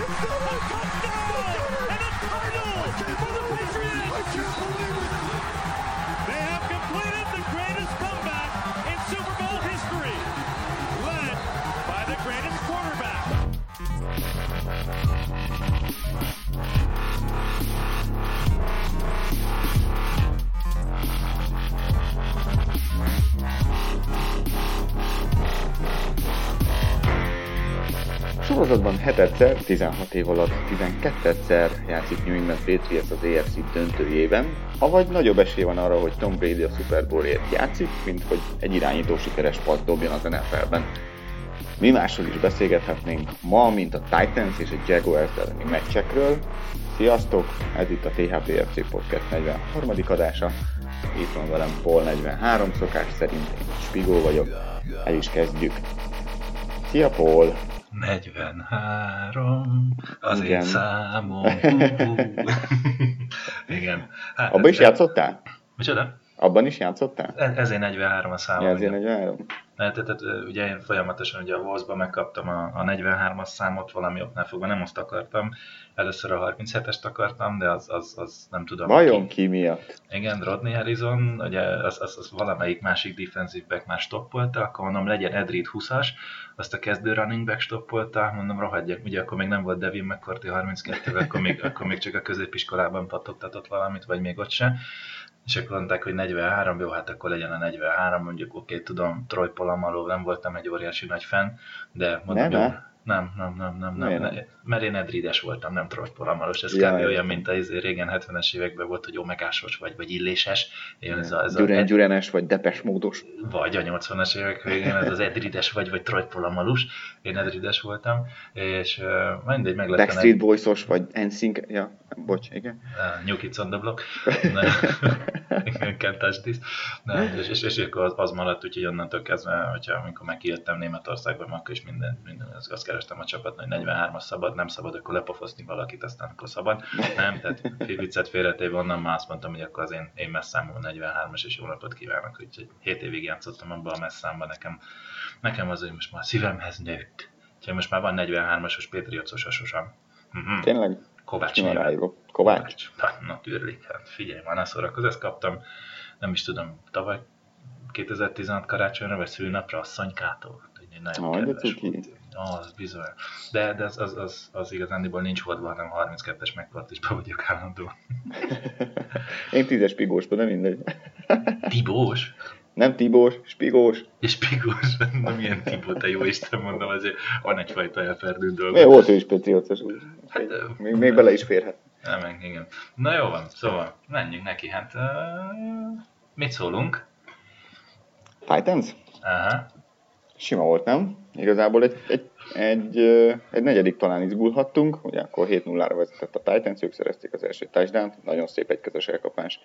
Touchdown! And for the Patriots! I can't believe it! They have completed the greatest comeback in Super Bowl history, led by the greatest quarterback. Sorozatban hetedszer, 16 év alatt 12-szer játszik New England Patriots az AFC döntőjében, avagy nagyobb esély van arra, hogy Tom Brady a Super Bowlért játszik, mint hogy egy irányító sikeres passz dobjon az NFL-ben. Mi másról is beszélgethetnénk ma, mint a Titans és a Jaguars elleni meccsekről. Sziasztok! Ez itt a THPFC Podcast 43. adása. Itt van velem Paul 43 szokás szerint, én Spigó vagyok. El is kezdjük. Szia Paul! 43, az Igen. én számom. Igen. Hát, Abban is de- játszottál? Micsoda? Abban is játszottál? E- Ezért 43 a számom. Ja, ezért igen. 43. Tehát, tehát, tehát, ugye én folyamatosan ugye a Wolfsban megkaptam a, a 43-as számot, valami oknál fogva nem azt akartam. Először a 37-est akartam, de az, az, az nem tudom. Vajon ki. ki miatt? Igen, Rodney Harrison, ugye az, az, az valamelyik másik defensive back már stoppolta, akkor mondom, legyen Ed Reed 20-as, azt a kezdő running back stoppolta, mondom, rohadjak, ugye akkor még nem volt Devin McCourty 32 akkor még, akkor még csak a középiskolában pattogtatott valamit, vagy még ott se. És akkor mondták, hogy 43, jó, hát akkor legyen a 43, mondjuk oké, okay, tudom, Troy Polamalu, nem voltam egy óriási nagy fan, de mondom, Nem, jó? Nem, nem, nem, nem, nem, Miért nem, mert én Edrides voltam, nem Troy Polamalos, ez Ja, kb. olyan, mint a izé régen 70-es években volt, hogy omegásos vagy, vagy illéses, Én ez a, ez a Gyuren, gyurenes vagy depes módos. vagy a 80-as évek végén, ez az Edrides vagy, vagy Troy Polamalus, én Edrides voltam, és uh, mindegy, meglettem Backstreet Boys-os vagy NSYNC. Ja, bocs, igen. Uh, New Kids on the Block. Ne, can't touch this. Ne, és, és, és, akkor az, az maradt, úgyhogy onnantól kezdve, hogyha amikor meg kijöttem Németországban, akkor is minden, minden azt, azt kerestem a csapatnak, hogy 43-as szabad, nem szabad, akkor lepofozni valakit, aztán akkor szabad. Nem, tehát viccet félretéve onnan már azt mondtam, hogy akkor az én, én messzámom 43-as, és jó napot kívánok, úgyhogy 7 évig játszottam abban a messzámban, nekem, nekem az, hogy most már a szívemhez nőtt. Úgyhogy most már van 43-as, Patriotsos sosem. Mhm. Tényleg? Kovács ráírva? Kovács? Hát, na tűrlik, hát figyelj, már ne szórakozz, ezt kaptam, nem is tudom, tavaly 2016 karácsonyra, vagy szülnapra a Szanykától. Egy nagyon Ah, de kedves. Az bizony. De, de az, az, az, az igazándiból nincs hordva, hanem 32-es megpartisban vagyok állandó. Én tízes pigósban, nem mindegy. Tibós? Nem Tibós, Spigós. És Pigós? Na milyen Tibó, te jó Isten mondom, azért van egyfajta elferdült dolog. Miért volt ő is Patriotos? úgy. Hát, Még, még bele is férhet. Nem, igen. Na jó van, szóval menjünk neki. Hát uh, mit szólunk? Titans? Aha. Sima volt, nem? Igazából egy, egy, egy, egy negyedik talán izgulhattunk, ugye akkor 7-0-ra vezetett a Titans, ők szerezték az első touchdown nagyon szép egy közös elkapás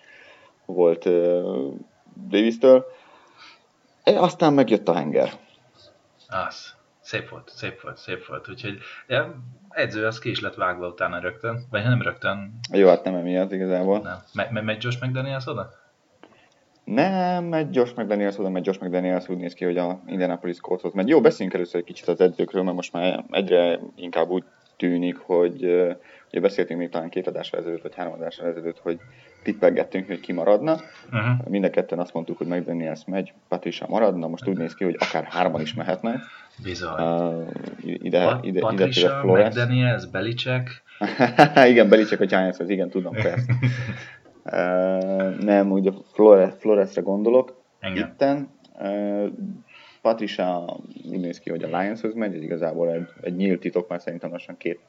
volt uh, Davis-től. E, aztán megjött a henger. Az. Szép volt, szép volt, szép volt. Úgyhogy ja, edző az ki is lett vágva utána rögtön. Vagy nem rögtön, Jó, hát nem emiatt igazából. nem. Me- me- megy Josh McDaniels oda? Nem, megy Josh McDaniels oda, megy Josh McDaniels úgy néz ki, hogy a Indianapolis Coltshoz megy. Jó, beszéljünk először egy kicsit az edzőkről, mert most már egyre inkább úgy tűnik, hogy ugye beszéltünk még talán két adásra ezelőtt, vagy három adásra ezelőtt, hogy tippelgettünk, hogy ki maradna. Uh-huh. Mind a ketten azt mondtuk, hogy McDaniels megy, Patricia maradna, most úgy néz ki, hogy akár hárman is mehetnek. Bizony. Uh, ide, Pa- ide, Patricia, ide Flores. McDaniels, Belicek. igen, Belicek a Giantshoz, igen, tudom, persze. Uh, nem, ugye Flores, Floresre gondolok. Engem. Itten. Uh, Patricia úgy néz ki, hogy a Lionshoz megy, ez igazából egy, egy nyílt titok, már szerintem lassan két,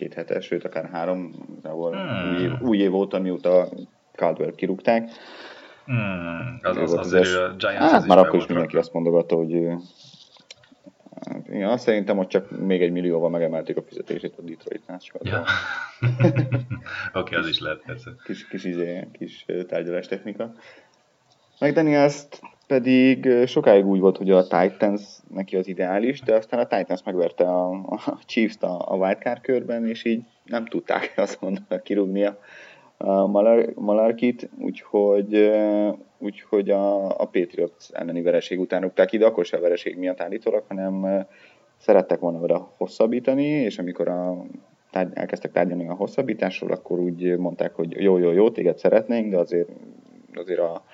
két hetes, sőt akár három, igazából Hmm. új, év, új év óta, mióta Caldwell kirúgták. Hmm, az, az, az, az az, a Giants Hát már akkor is mindenki azt mondogatta, hogy hát, igen, azt szerintem, hogy csak még egy millióval megemelték a fizetését a Detroitnál. Csak Ja. Oké, okay, az is lehet persze. kis, kis, izé, kis tárgyalás technika. McDaniels pedig sokáig úgy volt, hogy a Titans neki az ideális, de aztán a Titans megverte a, a Chiefs-t a, a wildcard körben, és így nem tudták azt mondani kirúgnia a Malar- Malarkit, úgyhogy, úgyhogy a, a Patriots elleni vereség után rúgták ide, akkor se a vereség miatt állítólag, hanem szerettek volna vele hosszabbítani, és amikor a, tárgy, elkezdtek tárgyalni a hosszabbításról, akkor úgy mondták, hogy jó, jó, jó, téged szeretnénk, de azért, azért a,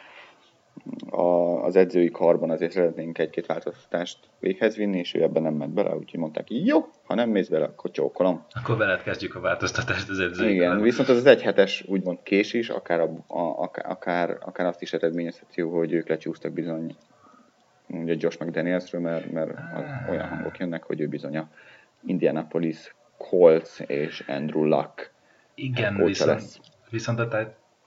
a, az edzői karban azért szeretnénk egy-két változtatást véghez vinni, és ő ebben nem ment bele, úgyhogy mondták, jó, ha nem mész bele, akkor csókolom. Akkor veled kezdjük a változtatást az edzői Igen, karban. viszont az az egyhetes úgymond késés, akár, a, a, akár, akár, azt is eredményezheti, hogy ők lecsúsztak bizony ugye Josh McDanielsről, mert, mert olyan hangok jönnek, hogy ő bizony a Indianapolis Colts és Andrew Luck Igen, viszont, lesz. viszont a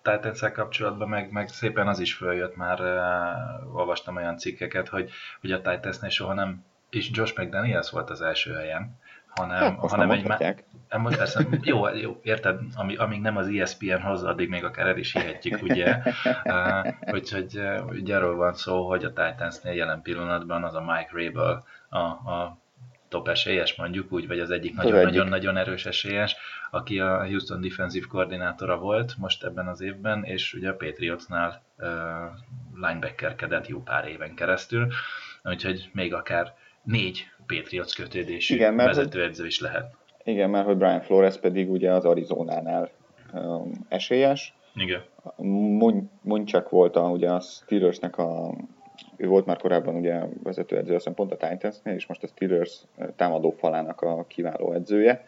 Tit- titans kapcsolatban meg, meg szépen az is följött, már uh, olvastam olyan cikkeket, hogy, hogy a Titansnél soha nem, és Josh McDaniels volt az első helyen, hanem, Hát, hanem már egy, má- mondhatják. Hát most persze, jó, jó, érted, ami, amíg nem az ESPN hozza, addig még akár el is hihetjük, ugye? Uh, Úgyhogy uh, ugye arról van szó, hogy a Titansnél jelen pillanatban az a Mike Rabel a, a top esélyes mondjuk úgy, vagy az egyik nagyon-nagyon-nagyon erős esélyes, aki a Houston defensív koordinátora volt most ebben az évben, és ugye a Patriotsnál uh, linebackerkedett jó pár éven keresztül, úgyhogy még akár négy Patriots kötődésű Igen, mert vezetőedző is lehet. Igen, mert hogy Brian Flores pedig ugye az Arizonánál um, esélyes. Igen. Mon- csak volt a, ugye a Steelersnek a ő volt már korábban ugye vezetőedző, azt pont a Titansnél, és most a Steelers támadó falának a kiváló edzője.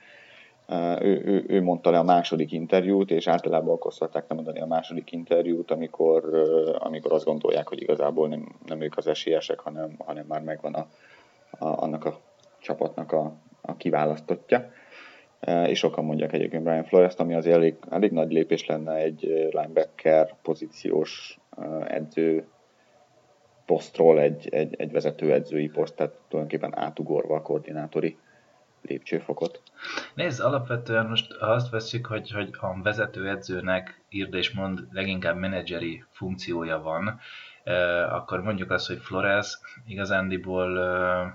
Ő, ő, ő mondta le a második interjút, és általában akkor szokták mondani a második interjút, amikor, amikor azt gondolják, hogy igazából nem, nem ők az esélyesek, hanem, hanem már megvan a, a, annak a csapatnak a, a kiválasztottja. És sokan mondják egyébként Brian Flores, ami azért elég, elég nagy lépés lenne egy linebacker pozíciós edző posztról egy, egy, egy vezetőedzői poszt, tehát tulajdonképpen átugorva a koordinátori lépcsőfokot. Nézd, alapvetően most ha azt veszük, hogy, hogy a vezetőedzőnek írd és mond leginkább menedzseri funkciója van, eh, akkor mondjuk azt, hogy Flores igazándiból eh,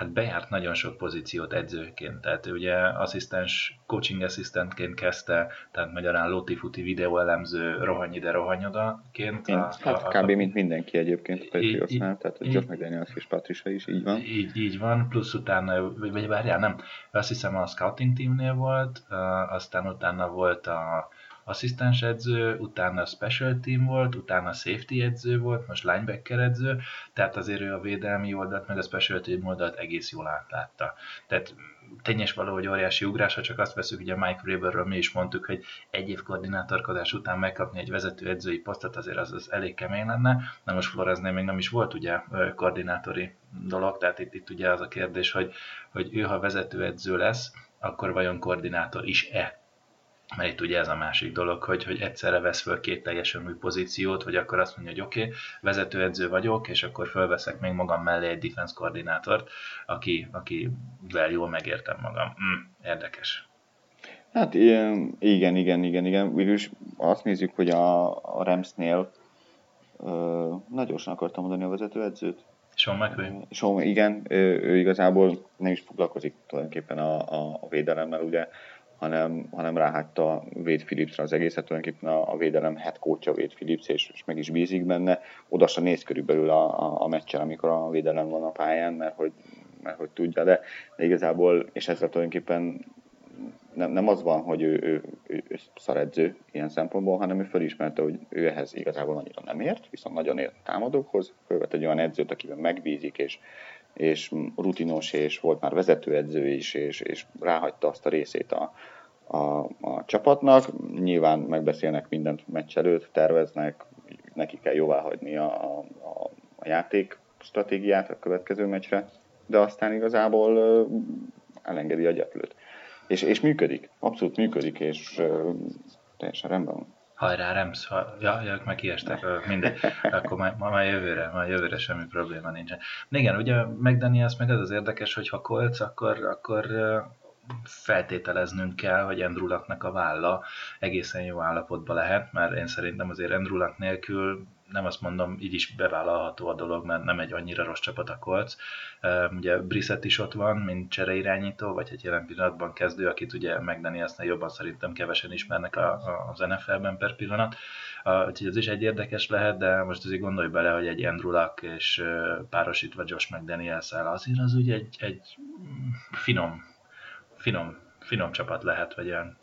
hát bejárt nagyon sok pozíciót edzőként, tehát ő ugye asszisztens, coaching assistantként kezdte, tehát magyarán lóti-futi videóelemző, rohanj ide, rohanj odaként. Én, hát kb. mint mindenki egyébként a Patriotsnál, tehát a Josh McDaniels és Patricia is így van. Így, így van, plusz utána, vagy, vagy várjál, nem, azt hiszem a scouting teamnél volt, aztán utána volt a asszisztens edző, utána special team volt, utána safety edző volt, most linebacker edző, tehát azért ő a védelmi oldalt, meg a special team oldalt egész jól átlátta. Tehát tényes való, hogy óriási ugrás, ha csak azt veszük, hogy a Mike Rabelről mi is mondtuk, hogy egy év koordinátorkodás után megkapni egy vezető edzői posztot, azért az, az elég kemény lenne. Na most Floresnél még nem is volt ugye koordinátori dolog, tehát itt, itt ugye az a kérdés, hogy, hogy ő ha vezetőedző lesz, akkor vajon koordinátor is-e? Mert itt ugye ez a másik dolog, hogy, hogy egyszerre vesz föl két teljesen új pozíciót, vagy akkor azt mondja, hogy oké, okay, vezetőedző vagyok, és akkor fölveszek még magam mellé egy defense koordinátort, aki, akivel jól megértem magam. Mm, érdekes. Hát igen, igen, igen, igen. Végülis azt nézzük, hogy a, a Ramsnél nagyon gyorsan akartam mondani a vezetőedzőt. Sean McVay? Sean, igen, ő, ő igazából nem is foglalkozik tulajdonképpen a, a, a védelemmel, ugye, hanem, hanem ráhagyta Wade Phillipsre az egészet, tulajdonképpen a, a védelem head coach Wade Phillips, és, és meg is bízik benne. Oda se néz körülbelül a, a, a meccsen, amikor a védelem van a pályán, mert hogy, mert hogy tudja, de, de igazából, és ezzel tulajdonképpen nem, nem az van, hogy ő, ő, ő, ő szaredző ilyen szempontból, hanem ő felismerte, hogy ő ehhez igazából annyira nem ért, viszont nagyon ért támadókhoz, fölvett egy olyan edzőt, akiben megbízik, és, és rutinos, és volt már vezetőedző is, és, és ráhagyta azt a részét a, a, a csapatnak. Nyilván megbeszélnek mindent meccs előtt, terveznek, neki kell jóvá hagyni a, a, a, játék stratégiát a következő meccsre, de aztán igazából elengedi a gyeplőt. És, és működik, abszolút működik, és teljesen rendben van. Hajrá, Rems, ha, ja, ja, meg kiestek, mindegy, akkor már, már jövőre, már jövőre semmi probléma nincsen. Igen, ugye McDaniels meg az az érdekes, hogy ha Colts, akkor, akkor feltételeznünk kell, hogy Andrew a válla egészen jó állapotban lehet, mert én szerintem azért Andrew nélkül nem azt mondom, így is bevállalható a dolog, mert nem egy annyira rossz csapat a Colts. Ugye Brissett is ott van, mint csereirányító, vagy egy jelen pillanatban kezdő, akit ugye McDanielsnél jobban szerintem kevesen ismernek a, a, az NFL-ben per pillanat. Úgyhogy ez is egy érdekes lehet, de most azért gondolj bele, hogy egy Andrew Luck és párosítva Josh McDaniels-el azért az ugye egy, egy finom, finom, finom csapat lehet, vagy olyan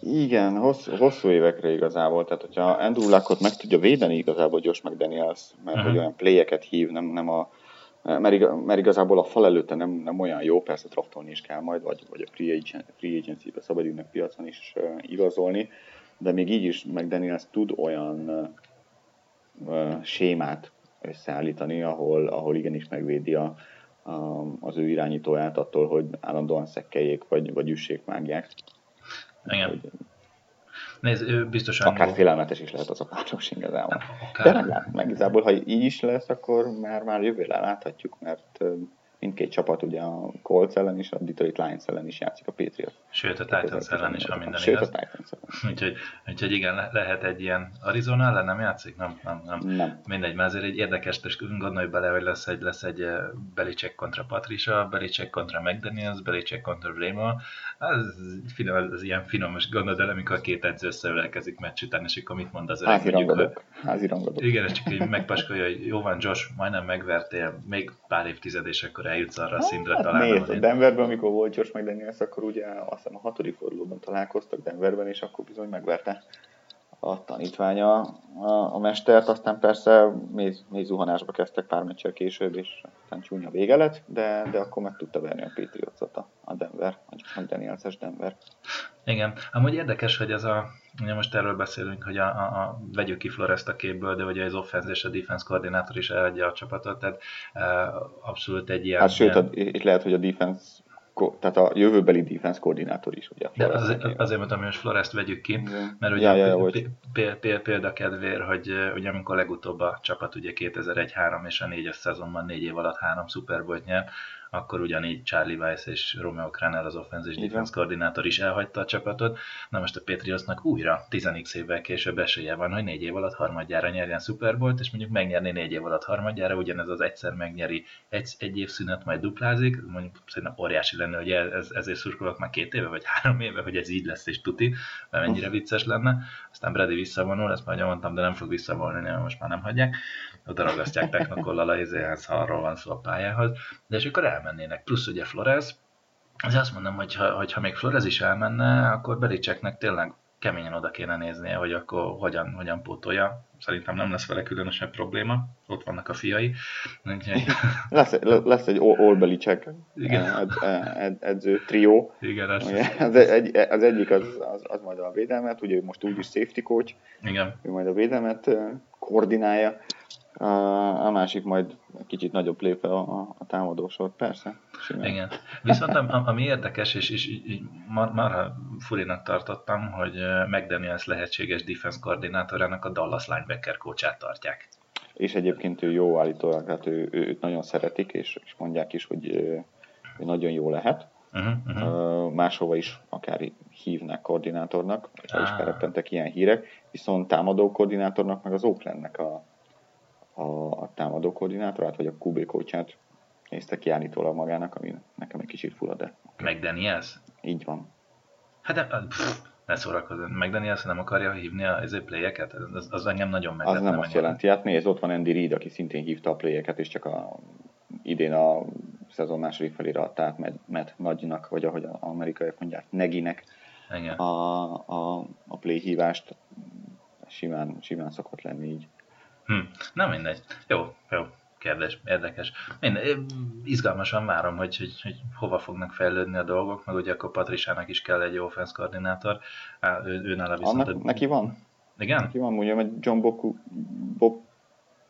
igen, hosszú, hosszú évekre igazából, tehát hogyha Andrew Luckot meg tudja védeni igazából Josh McDaniels, mert uh-huh. hogy olyan playeket hív, nem, nem a, mert, mert igazából a fal előtte nem, nem olyan jó, persze draftolni is kell majd, vagy, vagy a free, agent, free agency-be szabadügynök piacon is uh, igazolni, de még így is McDaniels tud olyan uh, sémát összeállítani, ahol, ahol igenis megvédi a, a, az ő irányítóját attól, hogy állandóan szekkeljék, vagy, vagy üssék, vágják. Igen. Hogy, Nézd, ő biztosan... Akár félelmetes is lehet az a páros igazából. Akár... De meglát, meg igazából, ha így is lesz, akkor már, már jövőre láthatjuk, mert mindkét csapat ugye a Colts ellen is, a Detroit Lions ellen is játszik a Patriot. Sőt, a Titans ellen is, ha minden Sőt, igaz. a Titans ellen. Úgyhogy, úgyhogy igen, lehet egy ilyen Arizona ellen nem játszik? Nem, nem, nem. nem. Mindegy, mert azért egy érdekes, és gondolj bele, hogy lesz egy, lesz egy Belicek kontra Patricia, Belicek kontra McDaniels, Belicek kontra Vrabel, az, finom, az ilyen finom, és gondolod el, amikor a két edző összeülelkezik meccs után, és akkor mit mond az öreg? Házi rangadók. Házi rangadók. Igen, és csak így megpaskolja, hogy jó van, Josh, majdnem megvertél, még pár évtized, és akkor eljutsz arra a szintre hát, talán. Nézd, a Denverben, amikor volt Josh McDaniels, akkor ugye azt hiszem a hatodik fordulóban találkoztak Denverben, és akkor bizony megverte a tanítványa a, a mestert, aztán persze mély, mély zuhanásba kezdtek pár meccsel később, és aztán csúnya vége lett, de, de akkor meg tudta verni a Patriots-ot a, Denver, a Daniels-es Denver. Igen, amúgy érdekes, hogy ez a, ugye most erről beszélünk, hogy a, a, a vegyük ki Flores a képből, de ugye az offense és a defense koordinátor is eladja a csapatot, tehát e, abszolút egy ilyen... Hát sőt, ilyen... itt lehet, hogy a defense tehát a jövőbeli defense koordinátor is. Ugye, De az, azért mondtam, hogy most Flores-t vegyük ki, mert ugye ja, ja, ja, példa kedvér, hogy ugye amikor legutóbb a csapat ugye 2001-3 és a négyes szezonban négy év alatt három Super nyert, akkor ugyanígy Charlie Weiss és Romeo Cranel az offense és defense koordinátor is elhagyta a csapatot. Na most a Patriotsnak újra 10 évvel később esélye van, hogy négy év alatt harmadjára nyerjen Super Bowl-t, és mondjuk megnyerni négy év alatt harmadjára, ugyanez az egyszer megnyeri egy, egy év szünet, majd duplázik, mondjuk szerintem óriási lenne, hogy ez, ezért szurkolok már két éve, vagy három éve, hogy ez így lesz, és tuti, mert mennyire vicces lenne. Aztán Brady visszavonul, ezt már mondtam, de nem fog visszavonulni, most már nem hagyják oda ragasztják technokollal a izéhez, ha arról van szó a pályához, de és akkor elmennének. Plusz ugye Flores, az azt mondom, hogy ha, hogy ha még Flores is elmenne, akkor Belicseknek tényleg keményen oda kéne néznie, hogy akkor hogyan, hogyan pótolja. Szerintem nem lesz vele különösebb probléma, ott vannak a fiai. lesz, lesz egy All Belicek ed, ed, edző trió. Igen, lesz. Az, egy, az egyik az, az, az, majd a védelmet, ugye most úgyis safety coach, Igen. ő majd a védelmet koordinálja, a, a másik majd kicsit nagyobb lépve a, a támadósor, persze. Simán. Igen. Viszont ami érdekes, és, és, és mar, marha furinak tartottam, hogy McDaniels lehetséges defense koordinátorának a Dallas linebacker coachát tartják. És egyébként ő jó állítólag, tehát ő, őt nagyon szeretik, és, és mondják is, hogy ő, ő nagyon jó lehet. Uh-huh, uh-huh. Máshova is akár hívnak koordinátornak, és ah. is kerepentek ilyen hírek, viszont támadó koordinátornak meg az Oaklandnek a, a, a támadó koordinátorát, vagy a QB coachát nézte ki állítólag magának, ami nekem egy kicsit fura, de... McDaniels? Így van. Hát de, pff, ne szórakozzon. McDaniels nem akarja hívni a playeket? Az, az engem nagyon meglepne. Az nem azt jelenti. Hát nézd, ott van Andy Reid, aki szintén hívta a playeket, és csak a, idén a szezon második felére adta át Matt Nagynak, vagy ahogy az amerikaiak mondják, Neginek a, a, a play hívást. Simán, simán szokott lenni így. Hm. Na mindegy. Jó, jó. Kérdés, érdekes. Én, izgalmasan várom, hogy, hogy, hogy hova fognak fejlődni a dolgok, meg ugye akkor Patrisának is kell egy offense koordinátor. Á, ő, ő nála viszont... Annak, neki van? Igen? Neki van, mondja, hogy John Bob, Bob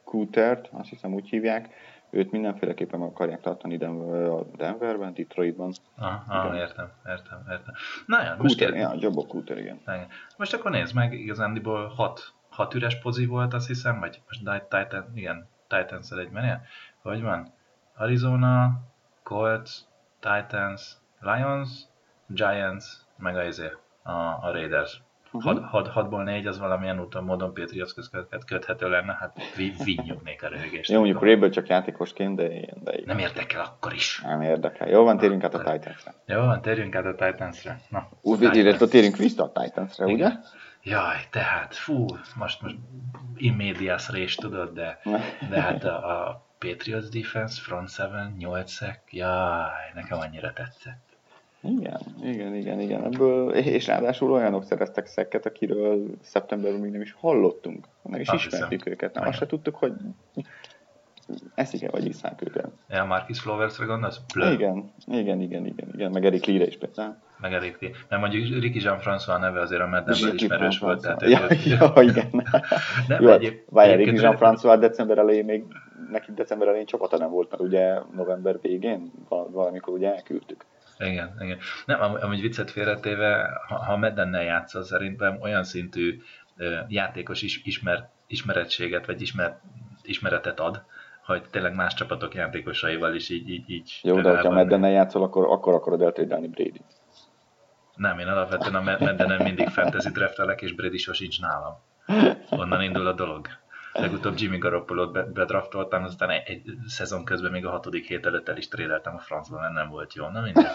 Coutert, azt hiszem úgy hívják, őt mindenféleképpen meg akarják tartani Denver, Denverben, Detroitban. Ah, ah értem, értem, értem. Na ja, most Cooter, ja, Job Cooter, igen. igen. Most akkor nézd meg, igazándiból hat hat üres pozi volt, azt hiszem, vagy most Titan, igen, titans egy menje. Hogy van? Arizona, Colts, Titans, Lions, Giants, meg a, izé, a, a Raiders. Hat, hat, hatból négy az valamilyen úton, módon Patriotshoz köt- köthető lenne, hát vi- vinnyognék a röhögést. Jó, mondjuk Réből csak játékosként, de ilyen, de. Nem érdekel akkor is. Nem érdekel. Jó van, térjünk át a Titansra. Jó, van, térjünk át a Titansre. Na, Úgy, Titans. térjünk vissza a Titansra, ugye? Jaj, tehát, fú, most, most immédiás rés, tudod, de, de hát a, a Patriots defense, front seven, 8 szek, jaj, nekem annyira tetszett. Igen, igen, igen, igen. Ebből, és ráadásul olyanok szereztek szekket, akiről szeptemberben még nem is hallottunk. Nem is Azt ismertük hiszem. őket. Nem, azt se tudtuk, hogy eszik-e vagy iszák őket. Ja, Marcus Flowersre gondolsz? Blö. Igen, igen, igen, igen, igen. Meg Erik Lee-re is például. Meg elég ki. Mert mondjuk Ricky Jean-François neve azért a Maddenből ismerős volt. Tehát ja, ja, igen. Nem, Jó, egyéb- egyébként- Ricky Jean-François december elején még, neki december elején csapata nem volt, mert ugye november végén val- valamikor ugye elküldtük. Igen, igen. Nem, am- amúgy viccet félretéve, ha, ha Maddennel játszol, szerintem olyan szintű ö, játékos is, ismer, ismerettséget, vagy ismer, ismeretet ad, hogy tényleg más csapatok játékosaival is így, így, így Jó, de közelebb Meddennel játszol, akkor, akkor akarod eltrédelni Brady. Nem, én alapvetően a Maddenen mindig fantasy draftelek, és Brady sincs nálam. Onnan indul a dolog. Legutóbb Jimmy Garoppolo-t be- bedraftoltam, aztán egy, egy szezon közben még a hatodik hét előtt el is trédeltem a francba, mert nem volt jó. Na mindegy.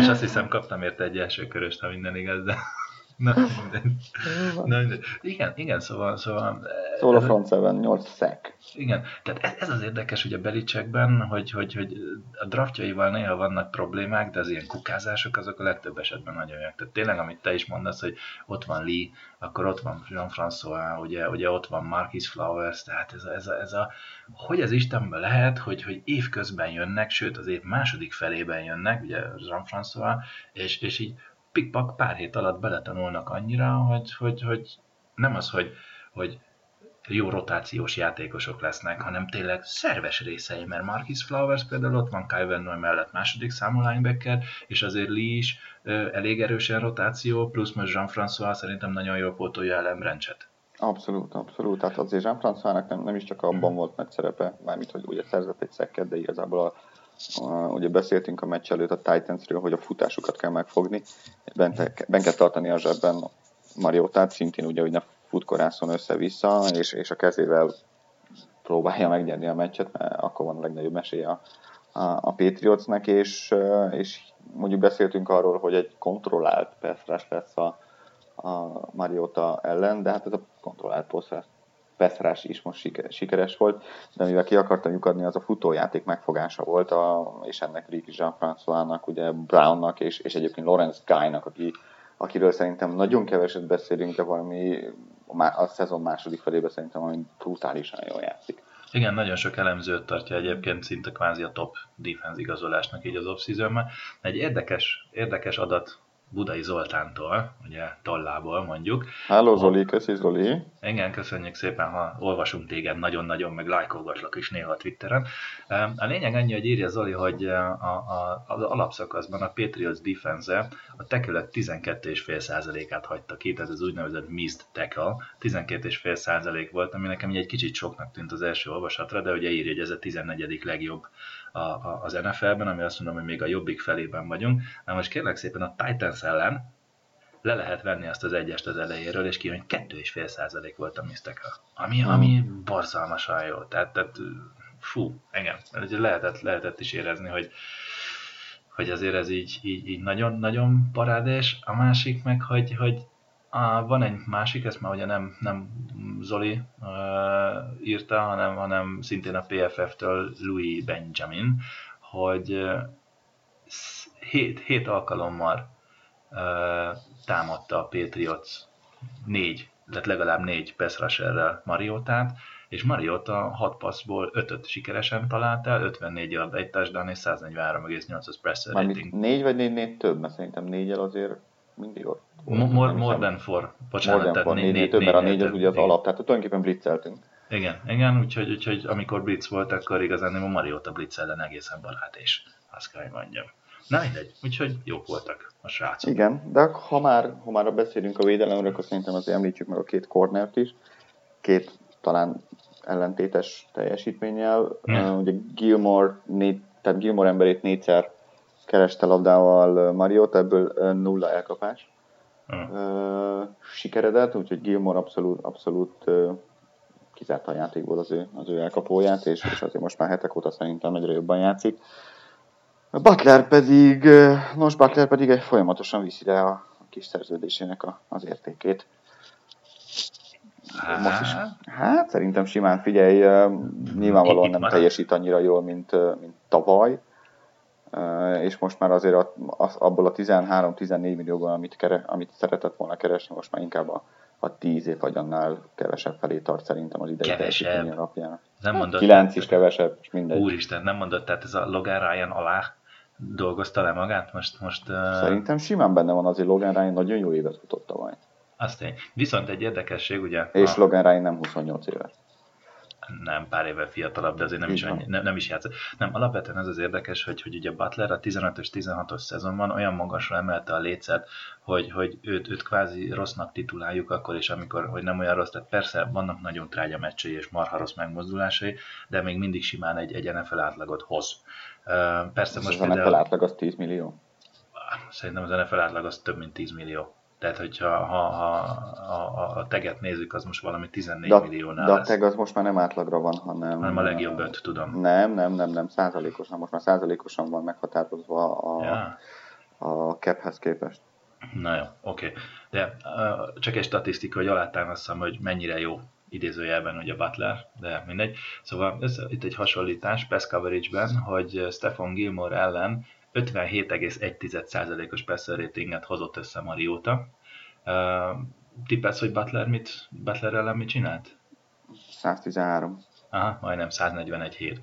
És azt hiszem kaptam érte egy első köröst, ha minden igaz, de... Na, mindegy. Na, mindegy. Igen, igen, szóval... Szóval, Szóval a seven 8 sack. igen, tehát ez, ez az érdekes ugye Belicsekben, hogy, hogy, hogy a draftjaival néha vannak problémák, de az ilyen kukázások azok a legtöbb esetben nagyon jók. Tehát tényleg, amit te is mondasz, hogy ott van Lee, akkor ott van Jean-François, ugye, ugye ott van Marquis Flowers, tehát ez a, ez a, ez a hogy az Istenben lehet, hogy, hogy évközben jönnek, sőt az év második felében jönnek, ugye Jean-François, és, és így pikpak pár hét alatt beletanulnak annyira, hogy, hogy, hogy nem az, hogy, hogy jó rotációs játékosok lesznek, hanem tényleg szerves részei, mert Marcus Flowers például ott van Kyle Noy mellett második számú linebacker, és azért Lee is ö, elég erősen rotáció, plusz most Jean-François szerintem nagyon jól pótolja el Embrencset. Abszolút, abszolút. Tehát azért jean françois nem, nem is csak abban volt nagy szerepe, mármint, hogy ugye szerzett egy szekket, de igazából a, a, ugye beszéltünk a meccs előtt a Titansről, hogy a futásukat kell megfogni, bent, bent kell tartani a zsebben Mariotát, szintén ugye, hogy ne futkorászon össze-vissza, és, és a kezével próbálja megnyerni a meccset, mert akkor van a legnagyobb esélye a, a, a Patriotsnek, és, és mondjuk beszéltünk arról, hogy egy kontrollált pass lesz a, a Mariota ellen, de hát ez a kontrollált pass is most siker- sikeres volt, de mivel ki akartam lyukadni, az a futójáték megfogása volt, a, és ennek Ricky Jean-François-nak, ugye Brownnak, és, és egyébként Lawrence Guy-nak, aki, akiről szerintem nagyon keveset beszélünk, de valami a szezon második felében szerintem valami brutálisan jól játszik. Igen, nagyon sok elemzőt tartja egyébként szinte kvázi a top defense igazolásnak így az off Egy érdekes, érdekes adat Budai Zoltántól, ugye tollából mondjuk, Hello Zoli, köszi Zoli. Igen, köszönjük szépen, ha olvasunk téged nagyon-nagyon, meg lájkolgatlak is néha a Twitteren. A lényeg annyi, hogy írja Zoli, hogy a, a, az alapszakaszban a Patriots defense a tackle 12,5%-át hagyta ki, tehát ez úgynevezett missed tackle, 12,5% volt, ami nekem egy kicsit soknak tűnt az első olvasatra, de ugye írja, hogy ez a 14. legjobb a, a, az NFL-ben, ami azt mondom, hogy még a jobbik felében vagyunk. Na most kérlek szépen a Titans ellen, le lehet venni azt az egyest az elejéről, és kijön, hogy 2,5% volt a misztekra. Ami, ami borzalmasan jó. Tehát, tehát fú, engem. Lehetett, lehetett is érezni, hogy, hogy azért ez így, így, így nagyon, nagyon parádés. A másik meg, hogy, hogy á, van egy másik, ezt már ugye nem, nem Zoli uh, írta, hanem, hanem szintén a PFF-től Louis Benjamin, hogy uh, hét, hét alkalommal uh, támadta a Patriots négy, tehát legalább négy pass rusherrel Mariotát, és Mariota 6 passzból 5-öt sikeresen talált el, 54 yard, egy touchdown és 143,8-as presser Mármint rating. négy vagy négy-négy több, mert szerintem négyel azért mindig ott. More, Nem more than four. Bocsánat, More than four, négy, négy, több, mert a négy az ugye az alap, tehát tulajdonképpen blitzeltünk. Igen, igen, úgyhogy, úgyhogy amikor blitz volt, akkor igazán a Mariota blitz ellen egészen barát és azt kell, hogy mondjam. Na mindegy, úgyhogy jók voltak a srácok. Igen, de ha már, ha már beszélünk a védelemről, akkor szerintem azért említsük meg a két cornert is. Két talán ellentétes teljesítménnyel. Ja. Uh, ugye Gilmore, négy, tehát Gilmore emberét négyszer kereste labdával Mariot, ebből nulla elkapás. Hm. Ö, sikeredett, úgyhogy Gilmore abszolút, abszolút kizárta a játékból az ő, az ő elkapóját, és, és azért most már hetek óta szerintem egyre jobban játszik. Butler pedig, nos Butler pedig egy folyamatosan viszi le a, a kis szerződésének a, az értékét. Most is, Hát, szerintem simán figyelj, nyilvánvalóan nem teljesít annyira jól, mint, mint tavaly, és most már azért az, abból a 13-14 millióból, amit, kere, amit szeretett volna keresni, most már inkább a, a 10 év vagy annál kevesebb felé tart szerintem az idei teljesítmény alapján. nem mondott, 9 is kevesebb, és mindegy. Úristen, nem mondott, tehát ez a Logan Ryan alá dolgozta le magát? Most, most uh, Szerintem simán benne van azért Logan Ryan nagyon jó évet futott tavaly. azt tény. Viszont egy érdekesség, ugye, És a- Logan Ryan nem 28 éves. Nem pár évvel fiatalabb, de azért nem Így is, annyi, nem, nem is játszott. Nem, alapvetően ez az érdekes, hogy, hogy ugye Butler a 15-ös, 16-os szezonban olyan magasra emelte a lécet, hogy, hogy őt, őt kvázi rossznak tituláljuk akkor is, amikor, hogy nem olyan rossz, tehát persze vannak nagyon trágya meccsei és marha rossz megmozdulásai, de még mindig simán egy, egy NFL átlagot hoz. Persze Most az NFL például, átlag az 10 millió. szerintem az NFL átlag az több mint 10 millió. Tehát, hogyha ha, ha, a, a, teget nézzük, az most valami 14 De, a- milliónál de a tag az most már nem átlagra van, hanem... hanem a legjobb öt, tudom. Nem, nem, nem, nem, százalékosan. Most már százalékosan van meghatározva a, Ja. a caphez képest. Na jó, oké. De uh, csak egy statisztika, hogy alátámasztam, hogy mennyire jó idézőjelben ugye Butler, de mindegy. Szóval ez itt egy hasonlítás pass coverage-ben, hogy Stefan Gilmore ellen 57,1%-os passer ratinget hozott össze Mariota. Uh, tippelsz, hogy Butler mit, Butler ellen mit csinált? 113. Aha, majdnem 141 hét.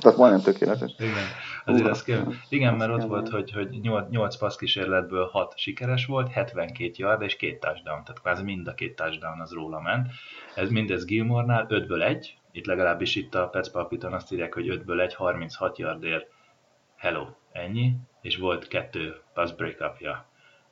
Tehát majdnem tökéletes. Igen, azért ez kell. az- Igen, az mert ott volt, hogy, hogy 8, 8 passz kísérletből 6 sikeres volt, 72 yard és két touchdown, tehát kvázi mind a két touchdown az róla ment. Ez mindez Gilmore-nál 5-ből 1, itt legalábbis itt a Pets Palpiton azt írják, hogy 5-ből 1, 36 yardért. Hello, ennyi, és volt kettő pass break-upja.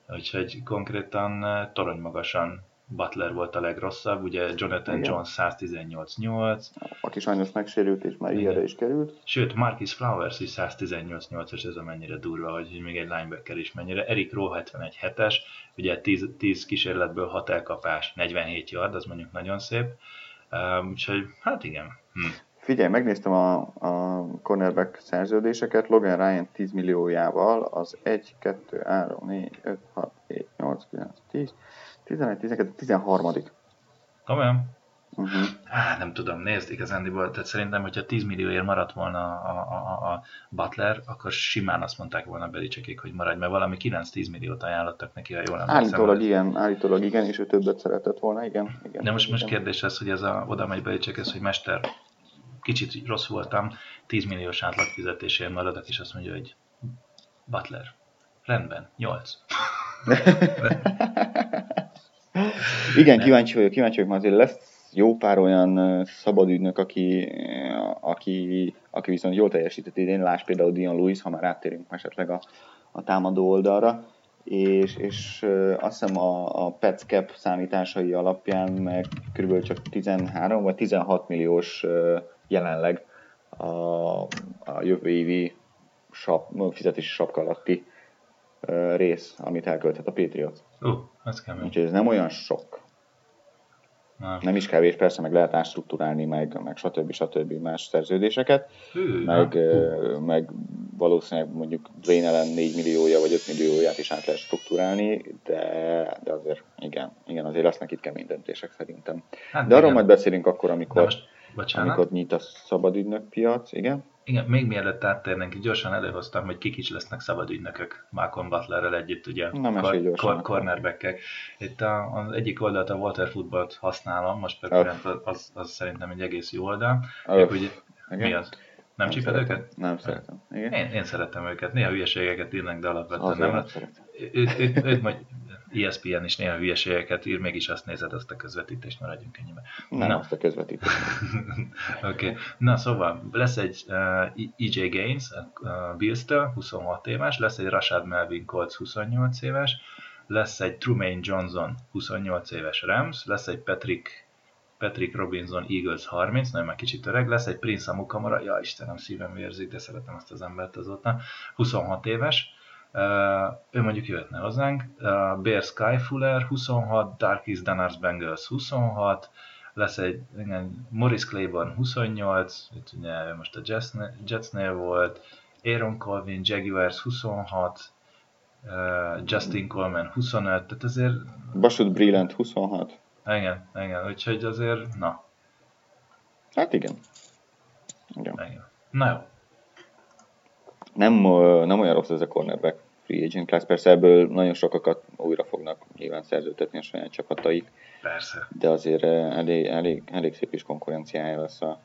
Úgyhogy konkrétan eh, torony magasan Butler volt a legrosszabb, ugye Jonathan Igen. Jones 118-8, Aki sajnos megsérült és már ilyenre is került. Sőt, Marcus Flowers is 118-8-as, ez a mennyire durva, hogy még egy linebacker is mennyire. Eric Rowe 71-7-es, ugye 10, 10 kísérletből 6 elkapás, 47 yard, az mondjuk nagyon szép. Um, úgyhogy, hát igen. Hm. Figyelj, megnéztem a, a cornerback szerződéseket, Logan Ryan 10 milliójával az 1, 2, 3, 4, 5, 6, 7, 8, 9, 10, 11, 12, 13. Komolyan? Uh-huh. Á, nem tudom, nézd, igazándiból, tehát szerintem, hogyha 10 millióért maradt volna a, a, a, Butler, akkor simán azt mondták volna Belicsekék, hogy maradj, mert valami 9-10 milliót ajánlottak neki, ha jól emlékszem. Állítólag igen, állítólag igen, és ő többet szeretett volna, igen. igen De most, most igen. kérdés az, hogy ez a, oda megy Belicsekhez, hogy mester, kicsit rossz voltam, 10 milliós átlagfizetésért maradok, és azt mondja, hogy Butler, rendben, 8. Igen, kíváncsi vagyok, kíváncsi vagyok, mert azért lesz jó pár olyan ö, szabad ügynök, aki, aki, aki viszont jól teljesített idén, láss például Dion Lewis, ha már áttérünk esetleg a, a támadó oldalra, és, és azt hiszem a, a Pets Cap számításai alapján meg kb. csak 13 vagy 16 milliós jelenleg a, a jövő évi sap, fizetési sapka alatti ö, rész, amit elkölthet a Patriots. Ú, uh, ez kemény. Úgyhogy ez nem olyan sok. Na, Nem is kevés, persze meg lehet átstruktúrálni, meg, meg stb. stb. más szerződéseket, hű, meg, ö, meg valószínűleg mondjuk Dwayne ellen 4 milliója vagy 5 millióját is át lehet struktúrálni, de, de azért igen, igen, azért lesznek itt kemény döntések szerintem. hát De arról igen. majd beszélünk akkor, De amikor, most, bocsánat, amikor nyit a szabadügynök piac, igen. Igen, még mielőtt áttérnénk, gyorsan előhoztam, hogy kik is lesznek szabad ügynökök Malcolm Butlerrel együtt, ugye Na, gyorsan akkor. cornerbackek. Itt a, az egyik oldalt a Water Footballt használom, most pillanat az, az, az, szerintem egy egész jó oldal. Ők ugye, Igen. mi az? Nem, csíped szeretem. őket? Nem szeretem. Igen. Én, én szeretem őket, néha hülyeségeket írnak, de alapvetően Azért nem. nem szeretem. Ők, ők, ők majd ESPN is néha hülyeségeket ír, mégis azt nézed, azt a közvetítést, maradjunk ennyibe. Nem Na. azt a közvetítést. Oké, okay. na szóval lesz egy uh, EJ Gaines uh, Bills-től, 26 éves, lesz egy Rashad Melvin Colts, 28 éves, lesz egy Trumaine Johnson, 28 éves Rams, lesz egy Patrick Patrick Robinson Eagles 30, nagyon már kicsit öreg lesz, egy Prince Amukamara, ja Istenem, szívem vérzik, de szeretem azt az embert azóta, 26 éves, ő mondjuk jöhetne hozzánk. Bear Skyfuller 26, Darkest Danars Bengals 26, lesz egy igen, Morris Claiborne 28, itt ugye most a Jetsnél volt, Aaron Colvin Jaguars 26, uh, Justin Coleman 25, tehát azért... Basud Brillant 26. Igen, igen, úgyhogy azért, na. Hát igen. Igen. igen. Na jó. Nem, nem olyan rossz ez a cornerback free agent class, persze ebből nagyon sokakat újra fognak nyilván szerződtetni a saját csapataik. Persze. De azért elég, elég, elég szép is konkurenciája lesz a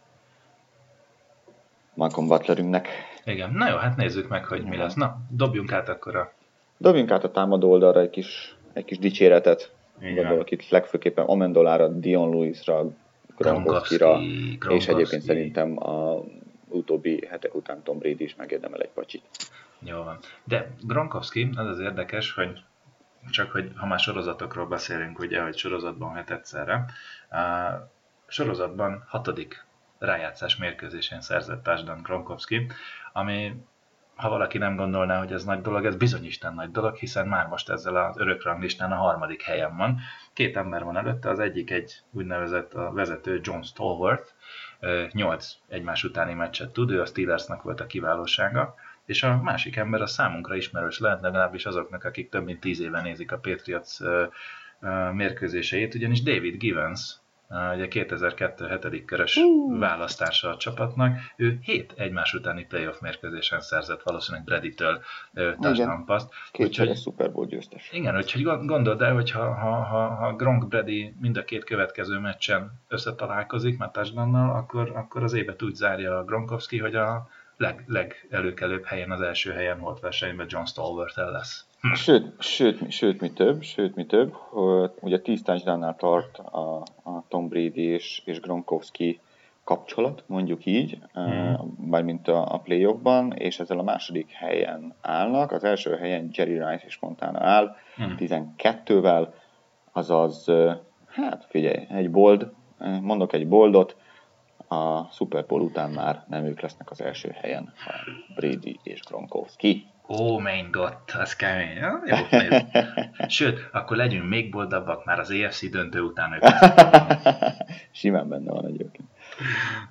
Malcolm Butlerünknek. Igen, na jó, hát nézzük meg, hogy mi lesz. Na, dobjunk át akkor a... Dobjunk át a támadó oldalra egy kis, egy kis dicséretet. Gondolok itt legfőképpen Amendolára, Dion Lewisra, Gronkowski-ra, és egyébként szerintem a utóbbi hetek után Tom Brady is megérdemel egy pacsit. Jó van. De Gronkowski, az az érdekes, hogy csak hogy ha már sorozatokról beszélünk, ugye, hogy sorozatban het egyszerre, a sorozatban hatodik rájátszás mérkőzésén szerzett touchdown Gronkowski, ami ha valaki nem gondolná, hogy ez nagy dolog, ez bizonyisten nagy dolog, hiszen már most ezzel az örökranglistán a harmadik helyen van. Két ember van előtte, az egyik egy úgynevezett a vezető John Stallworth, nyolc egymás utáni meccset tud, ő a Steelersnek volt a kiválósága, és a másik ember a számunkra ismerős lehet, legalábbis azoknak, akik több mint tíz éve nézik a Patriots mérkőzéseit, ugyanis David Givens, ugye 2002 7. körös uh. választása a csapatnak, ő hét egymás utáni playoff mérkőzésen szerzett valószínűleg Brady-től touchdown paszt. Úgyhogy, Super Bowl győztes. Igen, úgyhogy gondold el, hogy ha, ha, ha, ha Gronk Brady mind a két következő meccsen összetalálkozik már touchdownnal, akkor, akkor az évet úgy zárja a Gronkowski, hogy a leg, legelőkelőbb helyen, az első helyen volt versenyben John Stallworth el lesz. Hm. Sőt, sőt, sőt, mi több, sőt, mi több, hogy ugye 10 touchdown tart a, a Tom Brady és, és Gronkowski kapcsolat, mondjuk így, hmm. mármint a, a playoffban, és ezzel a második helyen állnak. Az első helyen Jerry Rice és Montana áll, hmm. 12-vel, azaz, hát figyelj, egy bold, mondok egy boldot, a Super Bowl után már nem ők lesznek az első helyen, hanem Brady és Gronkowski. Oh my god, az kemény. Ja, jó, Sőt, akkor legyünk még boldobbak, már az EFC döntő után ők Simán benne van egyébként.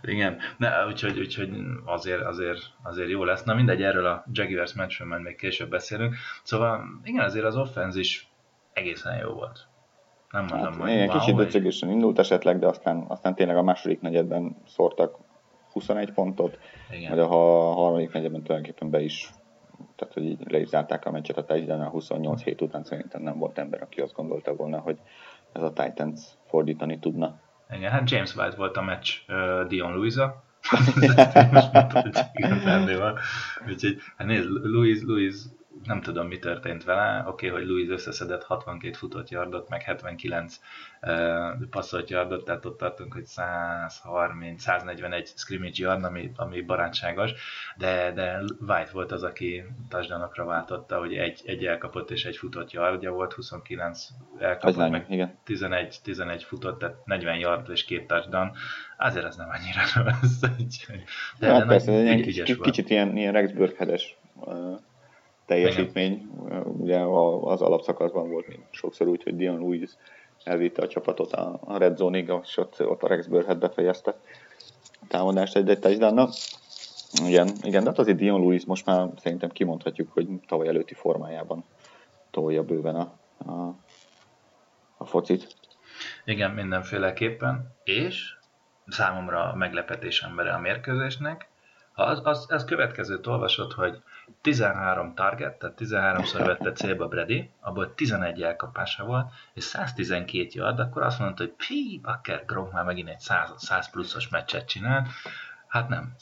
Igen, ne, úgyhogy, úgyhogy azért, azért, azért jó lesz. Na mindegy, erről a Jaguars meccsről majd még később beszélünk. Szóval igen, azért az offenz is egészen jó volt. Nem mondom, hát, hogy igen, wow, kicsit döcögösen indult esetleg, de aztán, aztán tényleg a második negyedben szórtak 21 pontot, igen. majd a harmadik negyedben tulajdonképpen be is tehát hogy így le is zárták a meccset a touchdown a 28 hét után szerintem nem volt ember, aki azt gondolta volna, hogy ez a Titans fordítani tudna. Igen, hát James White volt a meccs uh, Dion Louisa. Úgyhogy, hát nézd, Louis, Louis nem tudom, mi történt vele. Oké, okay, hogy Louis összeszedett 62 futott yardot, meg 79 uh, passzolt yardot, tehát ott tartunk, hogy 130, 141 scrimmage yard, ami, ami barátságos, de, de White volt az, aki touchdownokra váltotta, hogy egy, egy elkapott és egy futott yardja volt, 29 elkapott, az meg igen. 11, 11 futott, tehát 40 yard és két touchdown. Azért ez nem annyira rossz. De, ja, de persze, nagy, egy, kicsit, kicsit ilyen, ilyen Rex Burkhead-es uh, teljesítmény. Igen. Ugye az alapszakaszban volt sokszor úgy, hogy Dion Lewis elvitte a csapatot a, a Red Zone-ig, és ott, ott a Rex Burhead befejezte a támadást egy-egy touchdown Igen, igen, de hát azért Dion Lewis most már szerintem kimondhatjuk, hogy tavaly előtti formájában tolja bőven a, a, a focit. Igen, mindenféleképpen. És számomra a meglepetés embere a mérkőzésnek, ha az, az, az következőt olvasod, hogy 13 target, tehát 13-szor vette célba Brady, abból 11 elkapása volt, és 112 yard, akkor azt mondta, hogy pi, bakker, Gronk már megint egy 100, 100 pluszos meccset csinált. Hát nem.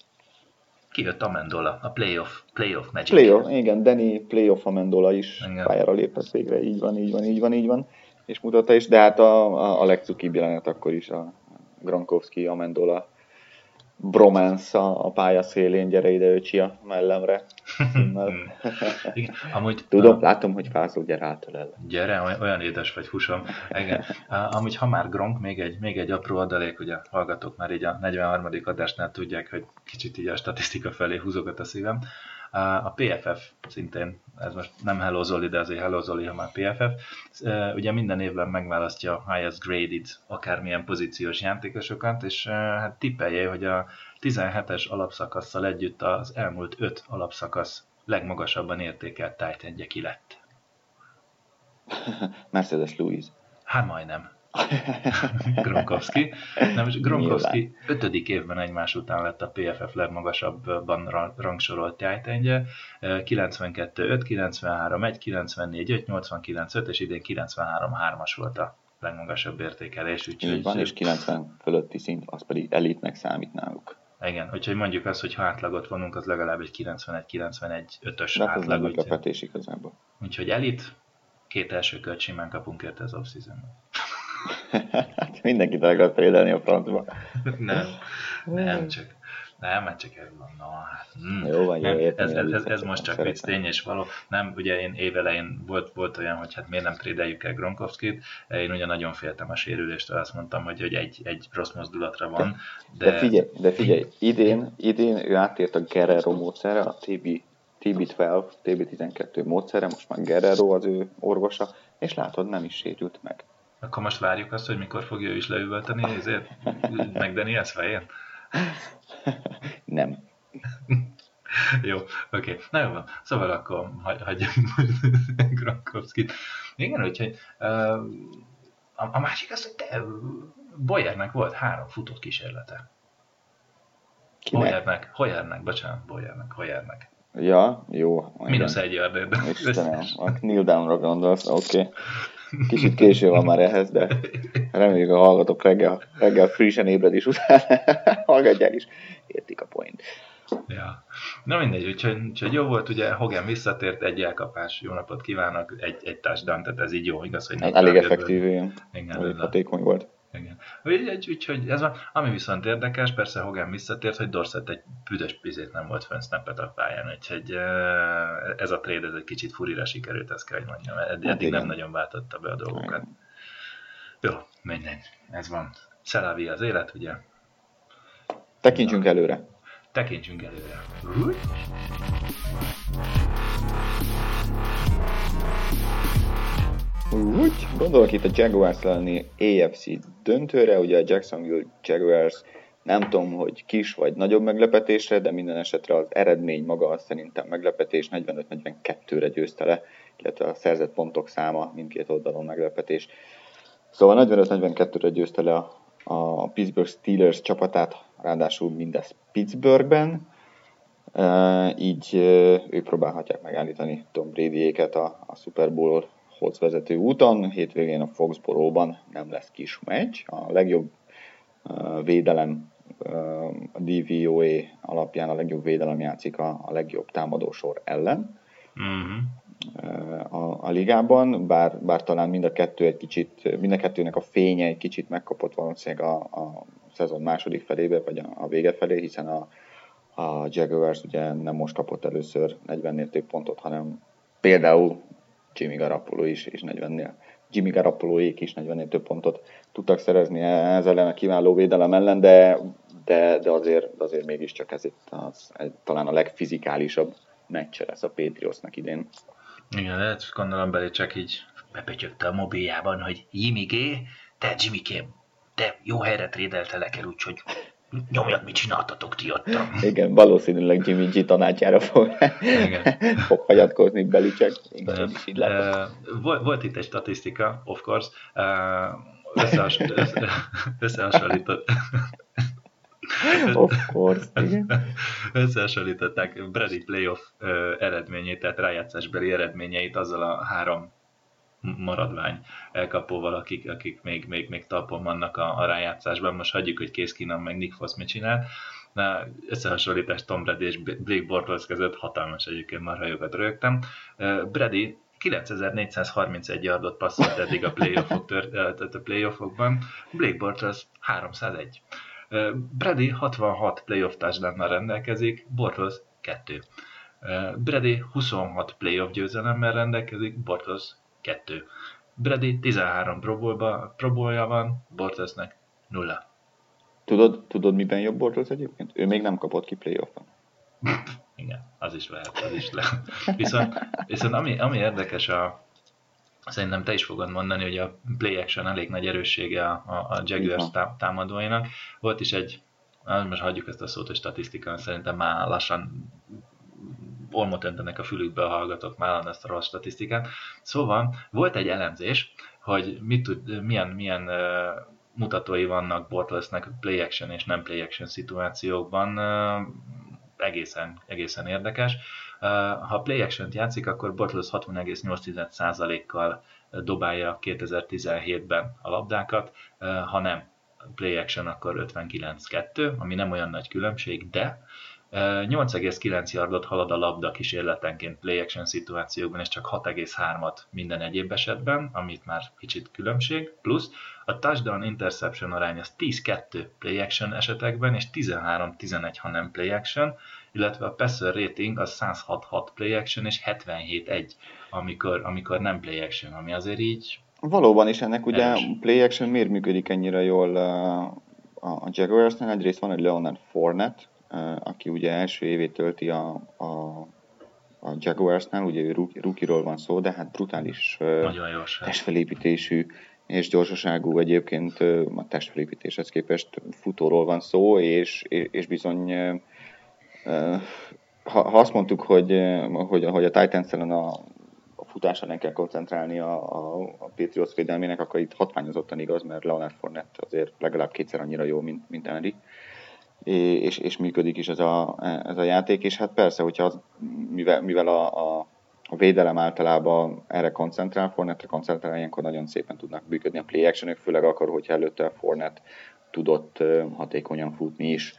Kijött Amendola, a playoff, playoff magic. Playoff, igen, Danny playoff Amendola is igen. pályára lépett végre, így van, így van, így van, így van, és mutatta is, de hát a, a, a legcukibb jelenet akkor is a Gronkowski, Amendola bromance a pálya szélén, gyere ide öcsi a mellemre. Igen, amúgy, Tudom, a... látom, hogy fázol, gyere átölel. Gyere, olyan édes vagy, fusom. Igen. Amúgy, ha már Gronk, még egy, még egy apró adalék, ugye hallgatók már így a 43. adásnál tudják, hogy kicsit így a statisztika felé húzogat a szívem. A PFF szintén, ez most nem Hello Zoli, de azért Hello Zoli, ha már PFF, ugye minden évben megválasztja a highest graded akármilyen pozíciós játékosokat, és hát tippelje, hogy a 17-es alapszakasszal együtt az elmúlt 5 alapszakasz legmagasabban értékelt titan ki lett. Mercedes Louise. Hát majdnem. Gronkowski. Nem, és Gronkowski ötödik évben egymás után lett a PFF legmagasabban rangsorolt titan 92 5, 93 1, 94 5, 89 5, és idén 93 3-as volt a legmagasabb értékelés. Úgyhogy Így van, és 90 fölötti szint, az pedig elitnek számít náluk. Igen, úgyhogy mondjuk azt, hogy ha átlagot vonunk, az legalább egy 91-91 5-ös De átlag. Ez meglepetés igazából. Úgyhogy elit, két első kört simán kapunk érte az off-seasonban. Hát mindenkit el akar trédelni a francba. nem, nem, csak nem, mert csak ez van. No, hát, mm. Jó van, jó, értem, ez, ez, ez, ez, most csak vicc tény és való. Nem, ugye én évelején volt, volt olyan, hogy hát miért nem trédeljük el Gronkowskit. Én ugye nagyon féltem a sérüléstől, azt mondtam, hogy, hogy egy, egy rossz mozdulatra van. De, de figyelj, de figyelj, idén, idén ő átért a Guerrero módszerre, a TB, TB12, TB12 módszerre, most már Guerrero az ő orvosa, és látod, nem is sérült meg. Akkor most várjuk azt, hogy mikor fogja ő is leüvölteni, ezért meg Daniels fején? Nem. jó, oké. Okay. Na jó van. Szóval akkor hagy, hagyjam Gronkowski-t. Igen, úgyhogy uh, a, a, másik az, hogy te Boyernek volt három futott kísérlete. Kinek? Hoyernek, Hoyernek, bocsánat, Boyernek, Hoyernek. Ja, jó. Mínusz egy yardért. Istenem, kneel downra gondolsz, oké. Okay. Kicsit késő van már ehhez, de reméljük a hallgatók reggel, reggel frissen ébred is utána hallgatják is. Értik a point. Ja. Na mindegy, úgyhogy, úgyhogy jó volt, ugye Hogan visszatért, egy elkapás, jó napot kívánok, egy, egy touchdown, tehát ez így jó, igaz, hogy nem Elég effektív, igen. igen hatékony volt. Igen. Úgyhogy, úgyhogy ez van. Ami viszont érdekes, persze Hogan visszatért, hogy Dorset egy büdös pizét nem volt fönn snappet a pályán, úgyhogy ez a trade ez egy kicsit furira sikerült, ezt kell, hogy mondjam. Eddig hát nem nagyon váltotta be a dolgokat. Igen. Jó, mindegy, ez van. Szelavi az élet, ugye? Tekintsünk Na. előre. Tekintsünk előre. Úgy, gondolok itt a Jaguars elleni AFC döntőre, ugye a Jacksonville Jaguars nem tudom, hogy kis vagy nagyobb meglepetésre, de minden esetre az eredmény maga az szerintem meglepetés, 45-42-re győzte le, illetve a szerzett pontok száma mindkét oldalon meglepetés. Szóval 45-42-re győzte le a, a Pittsburgh Steelers csapatát, ráadásul mindez Pittsburghben, így ők próbálhatják megállítani Tom Brady-éket a, a Super Bowl hoz vezető úton, hétvégén a Foxborough-ban nem lesz kis meccs. A legjobb védelem a DVOA alapján a legjobb védelem játszik a, a legjobb támadósor ellen uh-huh. a, a ligában, bár, bár talán mind a kettő egy kicsit, mind a kettőnek a fénye egy kicsit megkapott valószínűleg a, a szezon második felébe, vagy a, a vége felé, hiszen a, a Jaguars ugye nem most kapott először 40-nél több pontot, hanem például Jimmy Garoppolo is, és 40-nél Jimmy Garoppoloék is 40 több pontot tudtak szerezni ezzel ellen a kiváló védelem ellen, de, de, de azért, azért mégiscsak ez itt az, ez talán a legfizikálisabb meccse lesz a Patriotsnak idén. Igen, lehet gondolom belé csak így bepötyögte a mobiljában, hogy Jimmy G, te Jimmy K, te jó helyre trédeltelek el, úgyhogy nyomjak, mit csináltatok ti ott. Igen, valószínűleg Jimmy G tanácsára fog, Igen. fog hagyatkozni Belicek. Igen, is így uh, volt, volt itt egy statisztika, of course, uh, összehas, össze, összehasonlított. of course, igen. Összehasonlították Brady playoff uh, eredményét, tehát rájátszásbeli eredményeit azzal a három maradvány elkapóval, akik, akik még, még, még talpon vannak a, a rájátszásban. Most hagyjuk, hogy Kész Keenum meg Nick Foss mit csinál. Na, összehasonlítás Tom Brady és Blake Bortles között hatalmas egyébként marha jókat rögtem. Brady 9431 yardot passzolt eddig a, playoffok tör, a playoffokban, Blake Bortles 301. Brady 66 playoff touchdownnal rendelkezik, Bortles 2. Brady 26 playoff győzelemmel rendelkezik, Bortles 2. Brady 13 probolja van, Bortlesnek 0. Tudod, tudod, miben jobb Bortles egyébként? Ő még nem kapott ki playoffon. Igen, az is lehet, az is lehet. Viszont, viszont ami, ami érdekes, a, szerintem te is fogod mondani, hogy a play action elég nagy erőssége a, a, a Jaguars támadóinak. Volt is egy, most hagyjuk ezt a szót, hogy statisztika, szerintem már lassan olmot öntenek a fülükbe a hallgatók már ezt a rossz statisztikát. Szóval volt egy elemzés, hogy mit tud, milyen, milyen uh, mutatói vannak Bortlesnek play action és nem play action szituációkban. Uh, egészen, egészen érdekes. Uh, ha play action játszik, akkor Bortles 60,8%-kal dobálja 2017-ben a labdákat, ha nem play action, akkor 59-2, ami nem olyan nagy különbség, de 8,9 yardot halad a labda kísérletenként play action szituációkban, és csak 6,3-at minden egyéb esetben, amit már kicsit különbség, plusz a touchdown interception arány az 10-2 play action esetekben, és 13-11, ha nem play action, illetve a passer rating az 106 play action, és 77-1, amikor, amikor nem play action, ami azért így... Valóban is ennek ugye erős. play action miért működik ennyire jól a Jaguarsnál? Egyrészt van egy Leonard Fournette, aki ugye első évét tölti a, a, a Jaguarsnál, ugye ő rukiról van szó, de hát brutális testfelépítésű és gyorsaságú egyébként a testfelépítéshez képest futóról van szó, és, és bizony ha, ha azt mondtuk, hogy, hogy, hogy a titans a, a futásra nem kell koncentrálni a, a, a Patriots védelmének, akkor itt hatványozottan igaz, mert Leonard Fournette azért legalább kétszer annyira jó, mint, mint Henry és, és működik is ez a, ez a játék, és hát persze, hogyha az, mivel, mivel a, a, a védelem általában erre koncentrál, Fornetre koncentrál, ilyenkor nagyon szépen tudnak működni a play action főleg akkor, hogyha előtte a Fornet tudott hatékonyan futni is.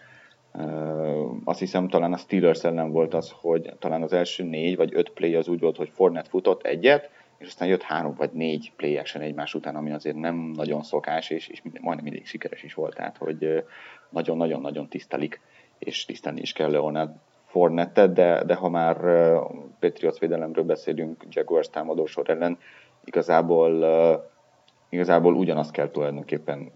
Azt hiszem talán a Steelers ellen volt az, hogy talán az első négy vagy öt play az úgy volt, hogy Fornet futott egyet, és aztán jött három vagy négy play action egymás után, ami azért nem nagyon szokás, és, és majdnem mindig sikeres is volt, tehát hogy nagyon-nagyon-nagyon tisztelik, és tisztelni is kell Leonard Fornettet, de, de ha már Patriots védelemről beszélünk Jaguars támadósor ellen, igazából, igazából ugyanazt kell tulajdonképpen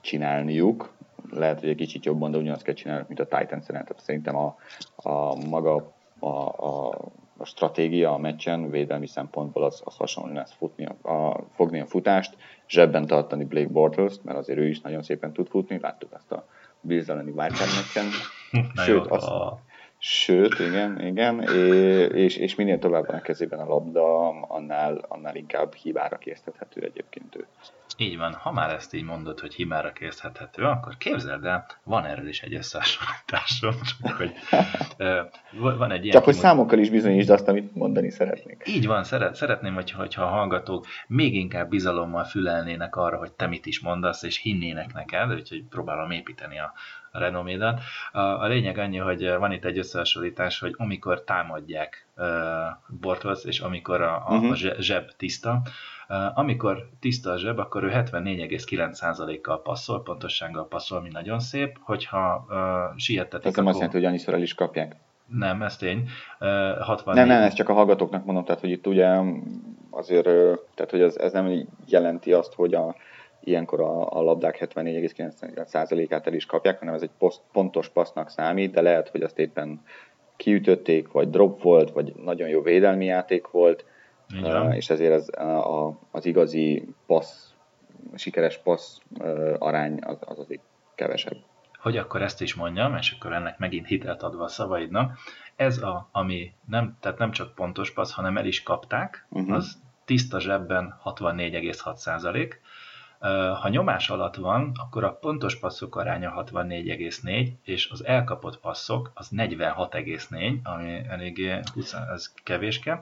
csinálniuk, lehet, hogy egy kicsit jobban, de ugyanazt kell csinálni, mint a Titans ellen. Tehát szerintem a, a maga a, a a stratégia a meccsen védelmi szempontból az, az hasonló lesz futni a, a, fogni a futást, zsebben tartani Blake bortles mert azért ő is nagyon szépen tud futni, láttuk azt a Elleni Wildcard meccsen. Sőt, azt, Sőt, igen, igen, és, és minél tovább van a kezében a labda, annál, annál inkább hibára késztethető egyébként ő. Így van, ha már ezt így mondod, hogy hibára készíthető, akkor képzeld el, van erről is egy összehasonlításom, csak hogy van egy ilyen... Csak hogy számokkal is bizonyítsd azt, amit mondani szeretnék. Így van, szeret, szeretném, hogy, hogyha a hallgatók még inkább bizalommal fülelnének arra, hogy te mit is mondasz, és hinnének neked, úgyhogy próbálom építeni a, a renomédat. A, a lényeg annyi, hogy van itt egy összehasonlítás, hogy amikor támadják uh, Bortolz, és amikor a, a, uh-huh. a zseb tiszta, amikor tiszta a zseb, akkor ő 74,9%-kal passzol, pontossággal passzol, ami nagyon szép. Hogyha uh, siettetik, Ez nem azt jelenti, hogy annyiszor el is kapják. Nem, ez tény. Uh, 64... Nem, nem, ez csak a hallgatóknak mondom, tehát hogy itt ugye azért, tehát hogy ez, ez nem jelenti azt, hogy a, ilyenkor a, a labdák 74,9%-át el is kapják, hanem ez egy poszt, pontos passznak számít, de lehet, hogy azt éppen kiütötték, vagy drop volt, vagy nagyon jó védelmi játék volt, Uh, és ezért az, a, az igazi passz, sikeres passz uh, arány az, az azért kevesebb. Hogy akkor ezt is mondjam, és akkor ennek megint hitelt adva a szavaidnak, ez a, ami nem, tehát nem csak pontos passz, hanem el is kapták, uh-huh. az tiszta zsebben 64,6 százalék, ha nyomás alatt van, akkor a pontos passzok aránya 64,4, és az elkapott passzok az 46,4, ami eléggé 20, ez kevéske.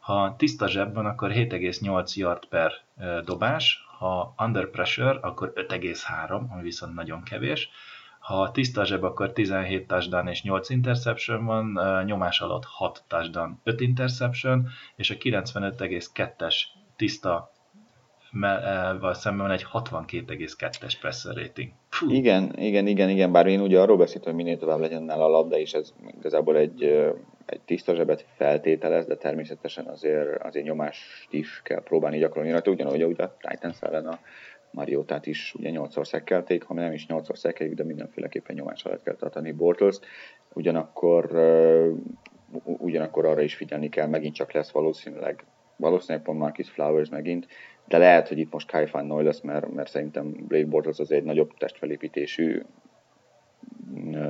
Ha tiszta zseb van, akkor 7,8 yard per dobás, ha under pressure, akkor 5,3, ami viszont nagyon kevés. Ha tiszta zseb, akkor 17 touchdown és 8 interception van, nyomás alatt 6 touchdown, 5 interception, és a 95,2-es tiszta val szemben van egy 62,2-es passer rating. Fú. Igen, igen, igen, igen, bár én ugye arról beszéltem, hogy minél tovább legyen nála a labda, és ez igazából egy, egy tiszta zsebet feltételez, de természetesen azért, azért nyomást is kell próbálni gyakorolni rajta, ugyanúgy ugye a Titans ellen a Mariotát is ugye 8-szor szekkelték, ha nem is 8-szor szekkeljük, de mindenféleképpen nyomás alatt kell tartani Bortles. Ugyanakkor, ugyanakkor arra is figyelni kell, megint csak lesz valószínűleg valószínűleg pont Marcus Flowers megint, de lehet, hogy itt most Kai Fan Noy lesz, mert, mert szerintem Blake Bortles az egy nagyobb testfelépítésű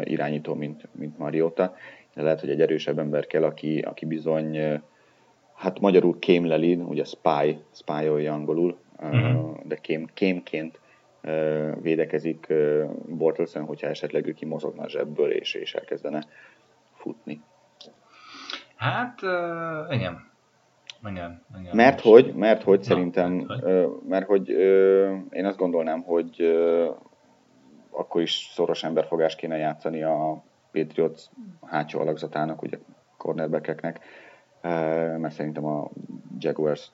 irányító, mint, mint Mariota, de lehet, hogy egy erősebb ember kell, aki, aki bizony, hát magyarul kémleli, ugye spy, spy angolul, uh-huh. de kém, kémként védekezik Bortelsen, hogyha esetleg ő kimozogna a zsebből és, és elkezdene futni. Hát, igen. Igen, igen. Mert hogy, mert hogy Na, szerintem, mert hogy, mert, hogy én azt gondolnám, hogy akkor is szoros emberfogás kéne játszani a Patriots hátsó alakzatának, ugye cornerbackeknek, mert szerintem a Jaguars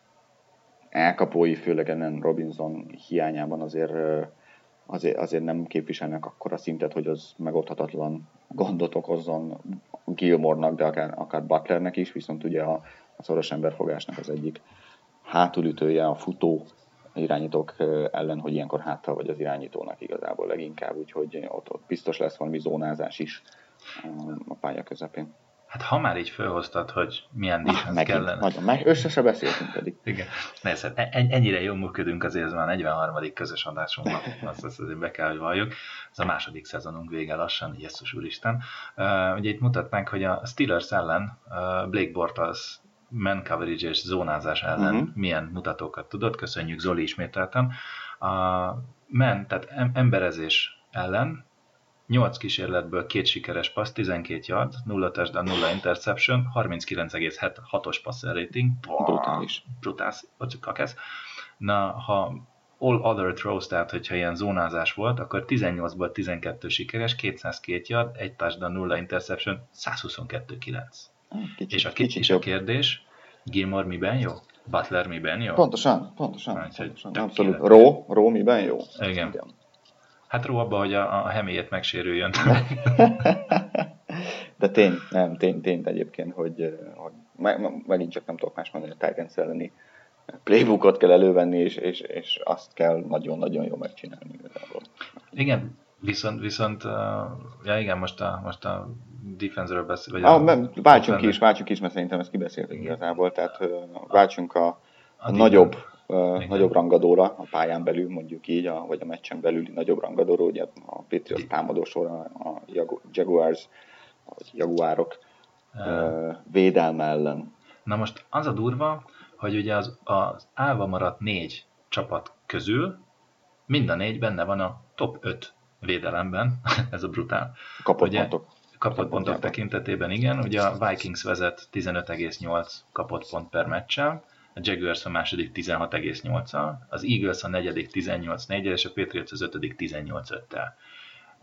elkapói, főleg ennen Robinson hiányában azért, azért, azért nem képviselnek akkora szintet, hogy az megoldhatatlan gondot okozzon Gilmornak, de akár, akár Butlernek is, viszont ugye a, a szoros emberfogásnak az egyik hátulütője a futó irányítók ellen, hogy ilyenkor háttal vagy az irányítónak igazából leginkább, úgyhogy ott, ott biztos lesz valami zónázás is a pálya közepén. Hát ha már így felhoztad, hogy milyen defense ah, kellene. Nagyon, meg össze se beszéltünk pedig. Igen. Nézd, hát ennyire jól működünk azért, ez már 43. közös adásunkban, azt, azt azért be kell, hogy valljuk. Ez a második szezonunk vége lassan, Jézus Úristen. Uh, ugye itt mutatnánk, hogy a Steelers ellen uh, Blake Bortles man coverage és zónázás ellen uh-huh. milyen mutatókat tudott. Köszönjük Zoli ismételten. A men, tehát emberezés ellen 8 kísérletből két sikeres passz, 12 yard, 0 touchdown, 0 interception, 39,6-os passer rating. Brutális. Brutális, kakesz. Na, ha all other throws, tehát hogyha ilyen zónázás volt, akkor 18-ból 12 sikeres, 202 yard, 1 touchdown, 0 interception, 122-9. Kicsit, és a, kicsit és a kérdés, Gilmore miben jó? Butler miben jó? Pontosan, pontosan. Hát, pontosan. Abszolút. Ró, Ró miben jó? Igen. Igen. Hát ró abba, hogy a, a hemélyét megsérüljön. De tény, nem, tény, tény egyébként, hogy, hogy megint csak nem tudok más mondani, a Titans elleni playbookot kell elővenni, és, és, és azt kell nagyon-nagyon jól megcsinálni igazából. Igen, viszont, viszont uh, ja igen, most a, most a defense-ről beszél. ah, a, váltsunk ki is, váltsunk is, mert szerintem ezt kibeszéltük igazából, tehát váltsunk a, a, a nagyobb uh, nagyobb rangadóra a pályán belül, mondjuk így, a, vagy a meccsen belüli nagyobb rangadóra, ugye a Patriots támadósor, a, a Jaguars, vagy Jaguárok uh, védelme ellen. Na most az a durva, hogy ugye az, az állva maradt négy csapat közül mind a négy benne van a top 5 védelemben, ez a brutál. Kapott ugye, pontok. Kapott pontok tekintetében, igen. Ugye a Vikings vezet 15,8 kapott pont per meccsel, a Jaguars a második 16,8-al, az Eagles a negyedik 18-4 és a Patriots az ötödik 18-5-tel.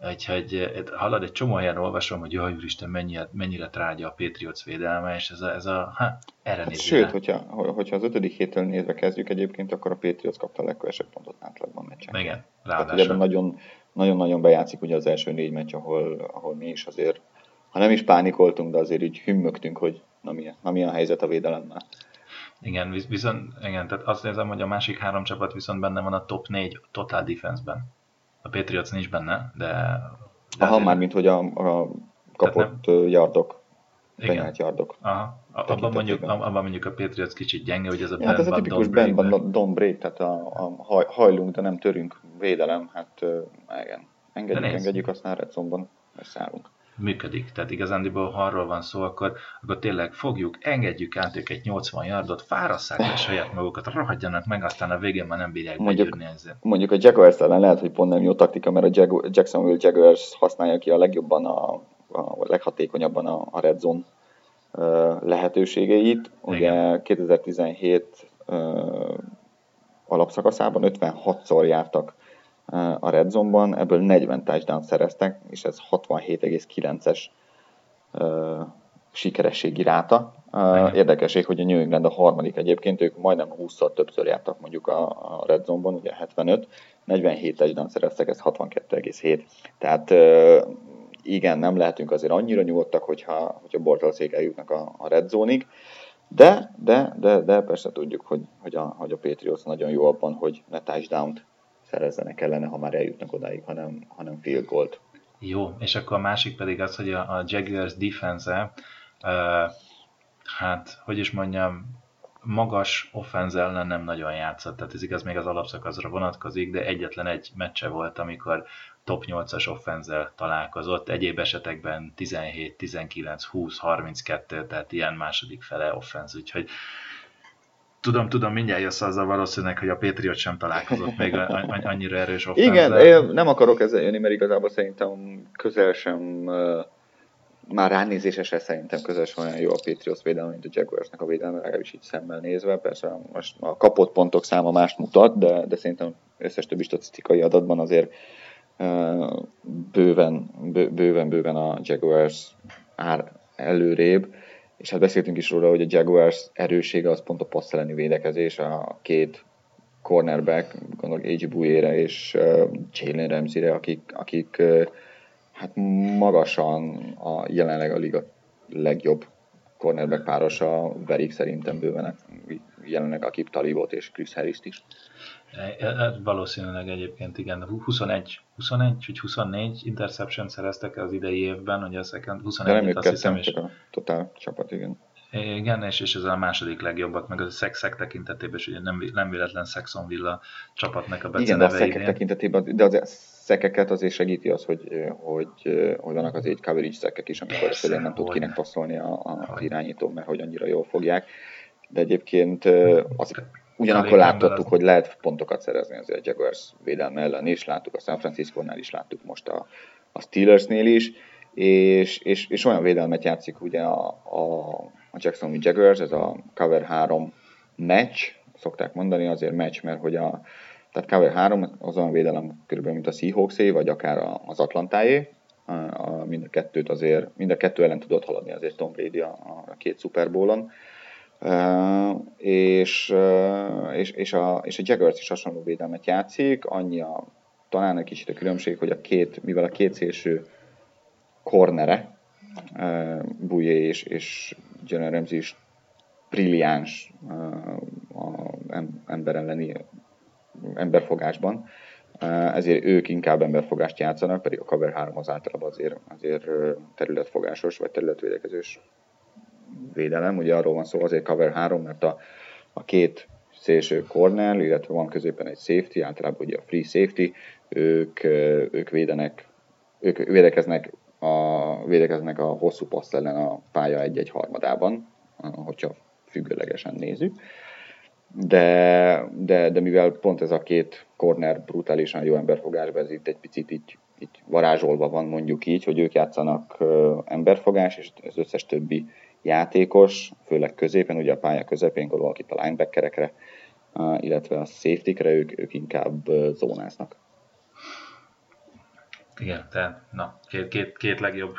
Úgyhogy hallod, egy csomó helyen olvasom, hogy jaj, úristen, mennyire, mennyire trágya a Patriots védelme, és ez a, ez a ha, erre hát, Sőt, hogyha, hogyha az ötödik héttől nézve kezdjük egyébként, akkor a Patriots kapta a legkevesebb pontot átlagban meccsen. Igen, ráadásul. Tehát nagyon, nagyon-nagyon bejátszik ugye az első négy meccs, ahol, ahol mi is azért, ha nem is pánikoltunk, de azért így hümmögtünk, hogy na milyen, na milyen a helyzet a védelemmel. Igen, viszont igen, tehát azt érzem, hogy a másik három csapat viszont benne van a top 4 total defense-ben. A Patriots nincs benne, de... de Aha, már mint hogy a, a kapott nem... yardok, penyelt yardok. Aha, abban mondjuk, abban mondjuk a Patriots kicsit gyenge, hogy ez a ja, hát ez a tipikus Ben van, don't break, tehát a, a hajlunk, de nem törünk védelem, hát igen. Engedjük, engedjük, aztán Redzonban szállunk működik. Tehát igazándiból, ha arról van szó, akkor, akkor tényleg fogjuk, engedjük át őket 80 yardot, fárasszák le saját magukat, rohadjanak meg, aztán a végén már nem bírják mondjuk, ezzel. Mondjuk a Jaguars ellen lehet, hogy pont nem jó taktika, mert a Jag- Jacksonville Jaguars használja ki a legjobban, a, a leghatékonyabban a, a red zone lehetőségeit. Ugye 2017 alapszakaszában 56-szor jártak a Red Zone-ban, ebből 40 touchdown szereztek, és ez 67,9-es sikerességi ráta. Uh, érdekesség, hogy a New England a harmadik egyébként, ők majdnem 20-szor többször jártak mondjuk a, a Red Zone-ban, ugye 75, 47 touchdown szereztek, ez 62,7. Tehát uh, igen, nem lehetünk azért annyira nyugodtak, hogyha, hogyha Bortalszék eljutnak a, a Red Zone-ig, de, de, de, de persze tudjuk, hogy, hogy, a, hogy a Patriots nagyon jó abban, hogy ne touchdown-t szerezzenek ellene, ha már eljutnak odáig, hanem, hanem field goal Jó, és akkor a másik pedig az, hogy a, a Jaguars defense uh, hát, hogy is mondjam, magas offenz ellen nem nagyon játszott, tehát ez igaz még az alapszakaszra vonatkozik, de egyetlen egy meccse volt, amikor top 8-as offenzel találkozott, egyéb esetekben 17, 19, 20, 32, tehát ilyen második fele offenz, úgyhogy Tudom, tudom, mindjárt jössz azzal valószínűleg, hogy a Patriot sem találkozott még annyira erős offenzel. Igen, én nem akarok ezzel jönni, mert igazából szerintem közel sem már ránézésesre szerintem közös olyan jó a Patriots védelme, mint a Jaguarsnak a védelme, legalábbis így szemmel nézve. Persze most a kapott pontok száma mást mutat, de, de szerintem összes többi statisztikai adatban azért bőven, bőven, bőven a Jaguars ár előrébb, és hát beszéltünk is róla, hogy a Jaguars erősége az pont a passz elleni védekezés, a két cornerback, gondolok A.J. Bouye-re és Jalen Ramsey-re, akik, akik hát magasan a jelenleg a liga legjobb cornerback párosa verik szerintem bőven jelenleg Akip Talibot és Chris harris is. Valószínűleg egyébként igen, 21, 21 vagy 24 interception szereztek az idei évben, ugye a second, 21 De nem azt hiszem, és... a totál csapat, igen. Igen, és, és ez a második legjobbak, meg a szek tekintetében is ugye nem, nem véletlen Saxon Villa csapatnak a beceneve Igen, a szekek tekintetében, de az szekeket azért segíti az, hogy, hogy, hogy vannak az egy coverage szekek is, amikor Persze, nem tud kinek passzolni a, a, az irányító, mert hogy annyira jól fogják. De egyébként az, ugyanakkor láthattuk, hogy lehet pontokat szerezni azért a Jaguars védelme ellen is, láttuk a San Francisco-nál is, láttuk most a, a Steelersnél is, és, és, és olyan védelmet játszik ugye a, a, a Jacksonville Jaguars, ez a cover 3 match, szokták mondani, azért match, mert hogy a, tehát cover 3 az olyan védelem körülbelül, mint a Seahawksé, vagy akár az Atlantáé, a, a, mind a kettőt azért, mind a kettő ellen tudott haladni azért Tom Brady a, a két Super Bowl-on. És, és, és, a, és a Jaguars is hasonló védelmet játszik, annyi a, talán egy kicsit a különbség, hogy a két, mivel a két szélső cornere, uh, Bujé és, és Jalen Ramsey is brilliáns uh, a ember elleni emberfogásban, ezért ők inkább emberfogást játszanak, pedig a cover 3 az általában azért, azért területfogásos vagy területvédekezős védelem. Ugye arról van szó, azért cover 3, mert a, a két szélső corner, illetve van középen egy safety, általában ugye a free safety, ők, ők védenek, ők védekeznek a, védekeznek a hosszú passz ellen a pálya egy-egy harmadában, hogyha függőlegesen nézzük. De, de, de mivel pont ez a két corner brutálisan jó emberfogásban, ez itt egy picit így, így varázsolva van mondjuk így, hogy ők játszanak emberfogás, és az összes többi játékos, főleg középen, ugye a pálya közepén gondolok itt a linebackerekre, illetve a safety ők, ők inkább zónáznak. Igen, tehát na, két, két, két legjobb,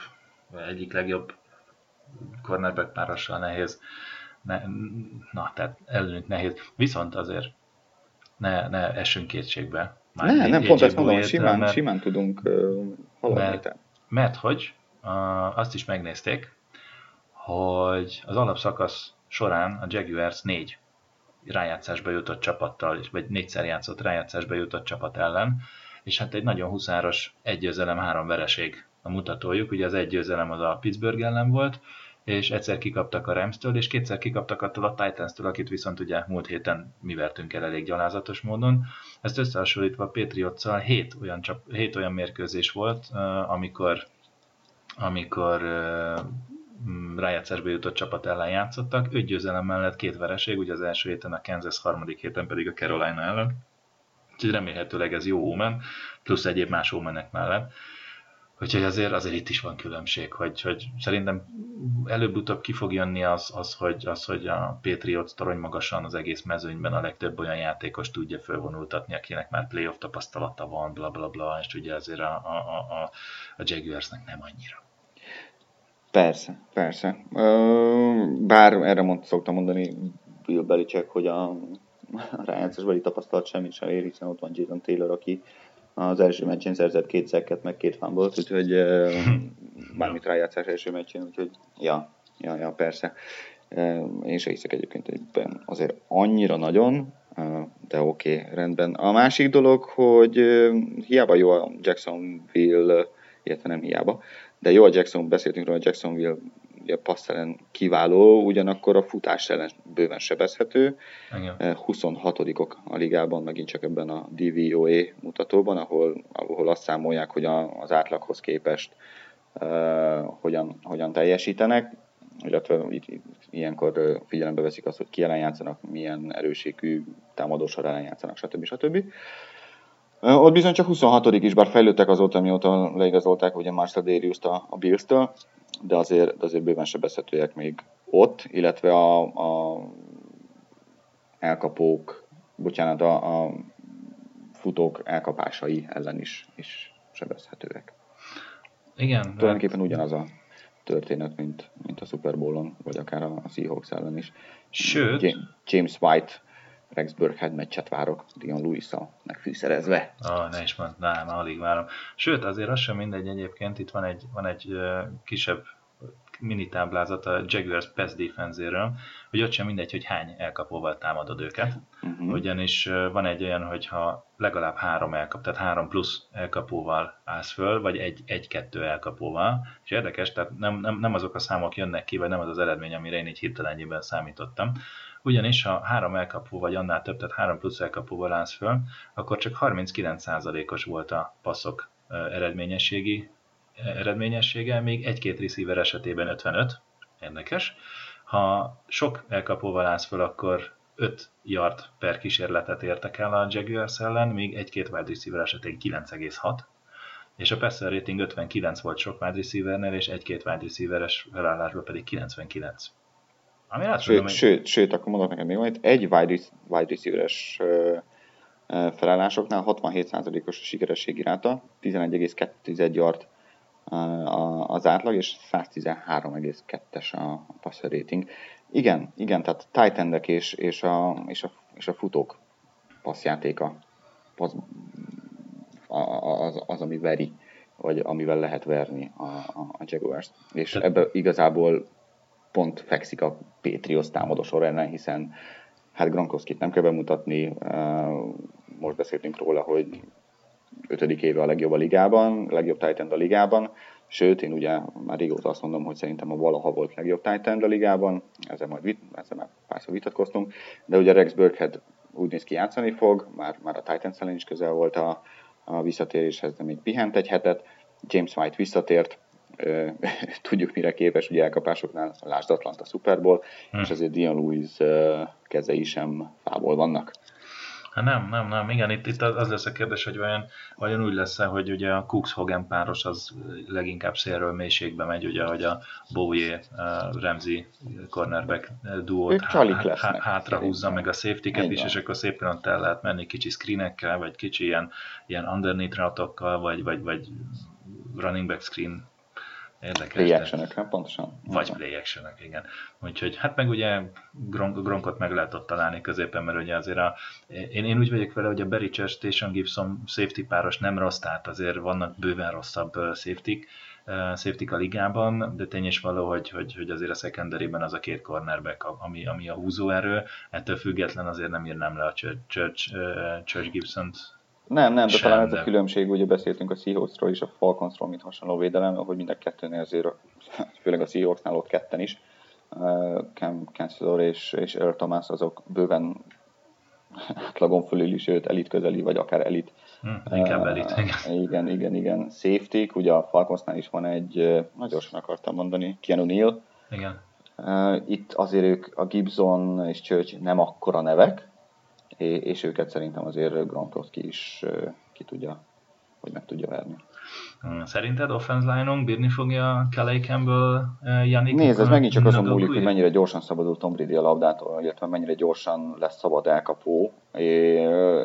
egyik legjobb cornerback párossal nehéz. Ne, na, tehát előnyt nehéz. Viszont azért ne, ne essünk kétségbe. Már ne, nem pont ezt mondom, simán, mert, simán tudunk uh, haladni. Mert, mert hogy uh, azt is megnézték, hogy az alapszakasz során a Jaguars négy rájátszásba jutott csapattal, vagy négyszer játszott rájátszásba jutott csapat ellen, és hát egy nagyon huszáros egy három vereség a mutatójuk. Ugye az egy az a Pittsburgh ellen volt, és egyszer kikaptak a Rams-től, és kétszer kikaptak attól a Titans-től, akit viszont ugye múlt héten mi vertünk el elég gyalázatos módon. Ezt összehasonlítva a Patriots-szal 7 olyan, csap, 7 olyan mérkőzés volt, amikor, amikor rájátszásba jutott csapat ellen játszottak, öt győzelem mellett két vereség, ugye az első héten a Kansas, harmadik héten pedig a Carolina ellen. Úgyhogy remélhetőleg ez jó omen, plusz egyéb más omenek mellett. Úgyhogy azért, azért itt is van különbség, hogy, hogy szerintem előbb-utóbb ki fog jönni az, az, hogy, az, hogy a Patriots torony magasan az egész mezőnyben a legtöbb olyan játékos tudja fölvonultatni, akinek már playoff tapasztalata van, bla bla bla, és ugye azért a, a, a, a Jaguarsnek nem annyira. Persze, persze. Bár erre mond, szoktam mondani Bill Belichick, hogy a, a rájátszás beli tapasztalat semmit sem ér, hiszen ott van Jason Taylor, aki az első meccsen szerzett két szekket, meg két fumble úgyhogy bármit rájátszás első meccsén, úgyhogy ja, ja, ja, persze. Én se hiszek egyébként egyben azért annyira nagyon, de oké, okay, rendben. A másik dolog, hogy hiába jó a Jacksonville, illetve nem hiába, de jó a Jackson, beszéltünk róla, a Jacksonville a passz ellen kiváló, ugyanakkor a futás ellen bőven sebezhető. Igen. 26 a ligában, megint csak ebben a DVOA mutatóban, ahol, ahol azt számolják, hogy a, az átlaghoz képest uh, hogyan, hogyan teljesítenek illetve itt, itt ilyenkor figyelembe veszik azt, hogy ki ellen játszanak, milyen erőségű támadósor ellen játszanak, stb. stb. Ott bizony csak 26 is, bár fejlődtek azóta, mióta leigazolták ugye Marcel Darius-t a, a Bills-től, de azért, de azért bőven sebezhetőek még ott, illetve a, a elkapók, bocsánat, a, a futók elkapásai ellen is, is sebezhetőek. Igen. Tulajdonképpen hát... ugyanaz a történet, mint, mint a Super Bowl-on, vagy akár a Seahawks ellen is. Sőt... James White, Rex Burkhead meccset várok Dion Lewis-szal megfűszerezve. Ah, ne is mond, nem, alig várom. Sőt, azért az sem mindegy egyébként, itt van egy, van egy kisebb mini táblázat a Jaguars pass defense hogy ott sem mindegy, hogy hány elkapóval támadod őket. Uh-huh. Ugyanis van egy olyan, hogyha legalább három elkap, tehát három plusz elkapóval állsz föl, vagy egy, egy-kettő elkapóval. És érdekes, tehát nem, nem, nem azok a számok jönnek ki, vagy nem az az eredmény, amire én így hirtelenjében számítottam. Ugyanis ha három elkapó vagy annál több, tehát három plusz elkapóval állsz föl, akkor csak 39%-os volt a passzok eredményességi eredményessége, még egy-két receiver esetében 55, érdekes. Ha sok elkapóval állsz föl, akkor 5 yard per kísérletet értek el a Jaguars ellen, még egy-két wide receiver esetén 9,6, és a passer rating 59 volt sok wide receivernél, és egy-két wide receiveres felállásban pedig 99. Ami sőt, mondom, sőt, sőt, akkor mondok neked még valamit, egy wide, wide receiveres felállásoknál 67%-os a sikerességi ráta, 11,2 yard az átlag, és 113,2-es a passer rating. Igen, igen, tehát tight és, és, a, és, a, és a futók passzjátéka az, az, az, ami veri, vagy amivel lehet verni a, a, a Jaguars. És ebbe igazából pont fekszik a Patriots támadósor ellen, hiszen hát Gronkowski-t nem kell bemutatni, most beszéltünk róla, hogy ötödik éve a legjobb a ligában, legjobb Titan a ligában, sőt, én ugye már régóta azt mondom, hogy szerintem a valaha volt legjobb Titan a ligában, ezzel majd vit, ezzel már párszor vitatkoztunk, de ugye Rex Burkhead úgy néz ki játszani fog, már, már a Titans ellen is közel volt a, a visszatéréshez, de még pihent egy hetet, James White visszatért, tudjuk mire képes, ugye elkapásoknál, lásd Atlanta Super Bowl, hm. és azért Dion Lewis kezei sem fából vannak. Hát nem, nem, nem. Igen, itt, itt az lesz a kérdés, hogy vajon, vajon úgy lesz hogy ugye a Cooks Hogan páros az leginkább szélről mélységbe megy, ugye, hogy a Bowie uh, Ramsey cornerback duót há, há, hátra húzza meg a safety is, és akkor szépen ott el lehet menni kicsi screenekkel, vagy kicsi ilyen, ilyen underneath vagy, vagy, vagy running back screen Érdekes. Play action hát pontosan. Vagy play action igen. Úgyhogy hát meg ugye Gronk, Gronkot meg lehet ott találni középen, mert ugye azért a, én, én úgy vagyok vele, hogy a Bericher Station Gibson safety páros nem rossz, tehát azért vannak bőven rosszabb safety safety a ligában, de tény is való, hogy, hogy, hogy azért a secondary az a két cornerback, ami, ami a húzóerő, ettől független azért nem írnám le a Church, Church, Church Gibson-t nem, nem, de Sem, talán ez a különbség, ugye beszéltünk a Seahawksról és a Falconsról, mint hasonló védelem, hogy mind a kettőnél azért, főleg a Seahawksnál ott ketten is, Cam Chancellor és, és Earl Thomas azok bőven átlagon fölül is, sőt elit közeli, vagy akár elit. Hmm, inkább elit, igen. Igen, igen, igen. safety ugye a Falconsnál is van egy, nagyon gyorsan akartam mondani, Keanu Neal. Igen. Itt azért ők, a Gibson és Church nem akkora nevek, és őket szerintem azért Gronkowski is ki tudja, hogy meg tudja verni. Hmm, szerinted offense line-on bírni fogja Kelly Campbell, Janik? Nézd, ez megint csak azon múlik, hogy mennyire gyorsan szabadul Tom Brady a labdától, illetve mennyire gyorsan lesz szabad elkapó,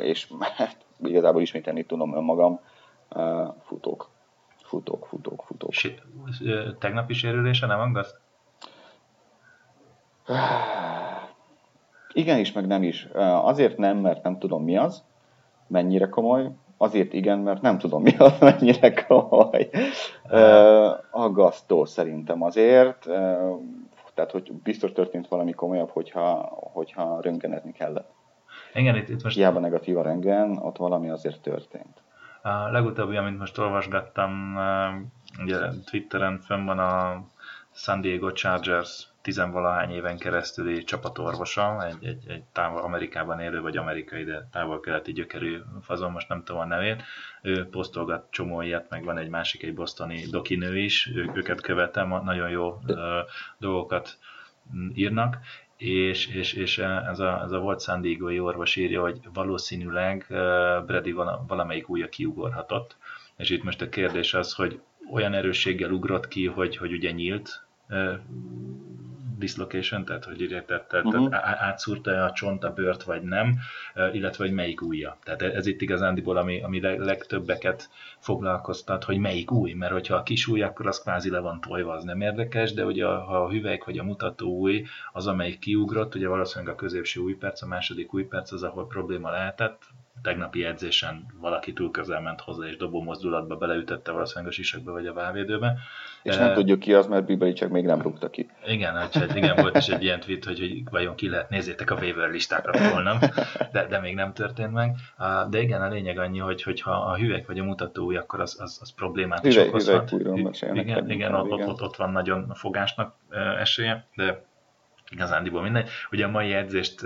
és igazából ismételni tudom önmagam, futók. Futok, futok, futok. Si- ö, tegnapi sérülése nem aggaszt? Igen is, meg nem is. Azért nem, mert nem tudom mi az, mennyire komoly. Azért igen, mert nem tudom mi az, mennyire komoly. Uh, aggasztó szerintem azért. Uh, tehát, hogy biztos történt valami komolyabb, hogyha, hogyha röntgenezni kellett. Igen, itt, itt most Hiába negatív a röntgen, ott valami azért történt. a legutóbbi, amit most olvasgattam, ugye Twitteren fönn van a San Diego Chargers tizenvalahány éven keresztüli csapatorvosa, egy, egy, egy távol Amerikában élő, vagy amerikai, de távol-keleti gyökerű fazon, most nem tudom a nevét. Ő posztolgat csomó ilyet, meg van egy másik, egy bostoni dokinő is, ő, őket követem, nagyon jó ö, dolgokat írnak, és, és, és ez, a, ez a volt San Diego-i orvos írja, hogy valószínűleg ö, Brady vala, valamelyik újja kiugorhatott, és itt most a kérdés az, hogy olyan erősséggel ugrott ki, hogy, hogy ugye nyílt dislocation, tehát hogy érted, tehát, Mhm. tehát á- átszúrta a csont a bőrt, vagy nem, illetve hogy melyik újja. Tehát ez itt igazándiból, ami, ami leg- legtöbbeket foglalkoztat, hogy melyik új, mert hogyha a kis új, akkor az kvázi le van tojva, az nem érdekes, de ugye a, ha a hüvelyk vagy a mutató új, az amelyik kiugrott, ugye valószínűleg a középső új perc, a második új perc az, ahol probléma lehetett, tegnapi edzésen valaki túl közel ment hozzá, és dobó mozdulatba beleütötte valószínűleg a sisakba vagy a válvédőbe. És nem tudjuk ki az, mert Bibelicek még nem rúgta ki. igen, úgyhogy igen, volt is egy ilyen tweet, hogy, hogy vajon ki lehet, nézzétek a waiver listákra holnap, de, de még nem történt meg. De igen, a lényeg annyi, hogy, hogy ha a hüvelyk vagy a mutató akkor az, az, az problémát is okozhat. hüvelyk Igen, igen, ott, ott, ott van nagyon a fogásnak esélye, de igazándiból mindegy. Ugye a mai edzést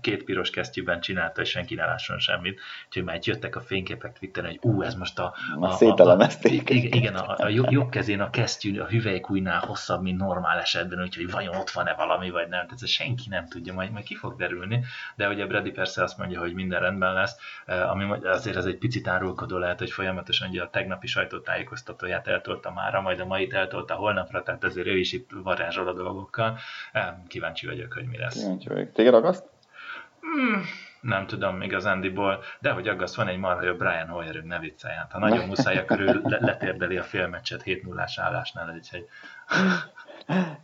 két piros kesztyűben csinálta, és senki ne lásson semmit. Úgyhogy már jöttek a fényképek Twitteren, hogy ú, ez most a... Már szételemezték. igen, igen, a, a jobb, kezén a kesztyű a hüvelykújnál hosszabb, mint normál esetben, úgyhogy vajon ott van-e valami, vagy nem. Tehát ez senki nem tudja, majd, majd ki fog derülni. De ugye Brady persze azt mondja, hogy minden rendben lesz, ami azért ez egy picit árulkodó lehet, hogy folyamatosan ugye a tegnapi sajtótájékoztatóját eltolta mára, majd a mait eltolta holnapra, tehát azért ő is itt varázsol a dolgokkal. Eh, Kíváncsi vagyok, hogy mi lesz. Kíváncsi vagyok. Téged agaszt? Nem tudom igazándiból, de hogy aggaszt, van egy marha jó Brian Hoyer, ne viccelj, hát ha nagyon muszáj, akkor ő le- letérdeli a félmeccset 7 0 állásnál, úgyhogy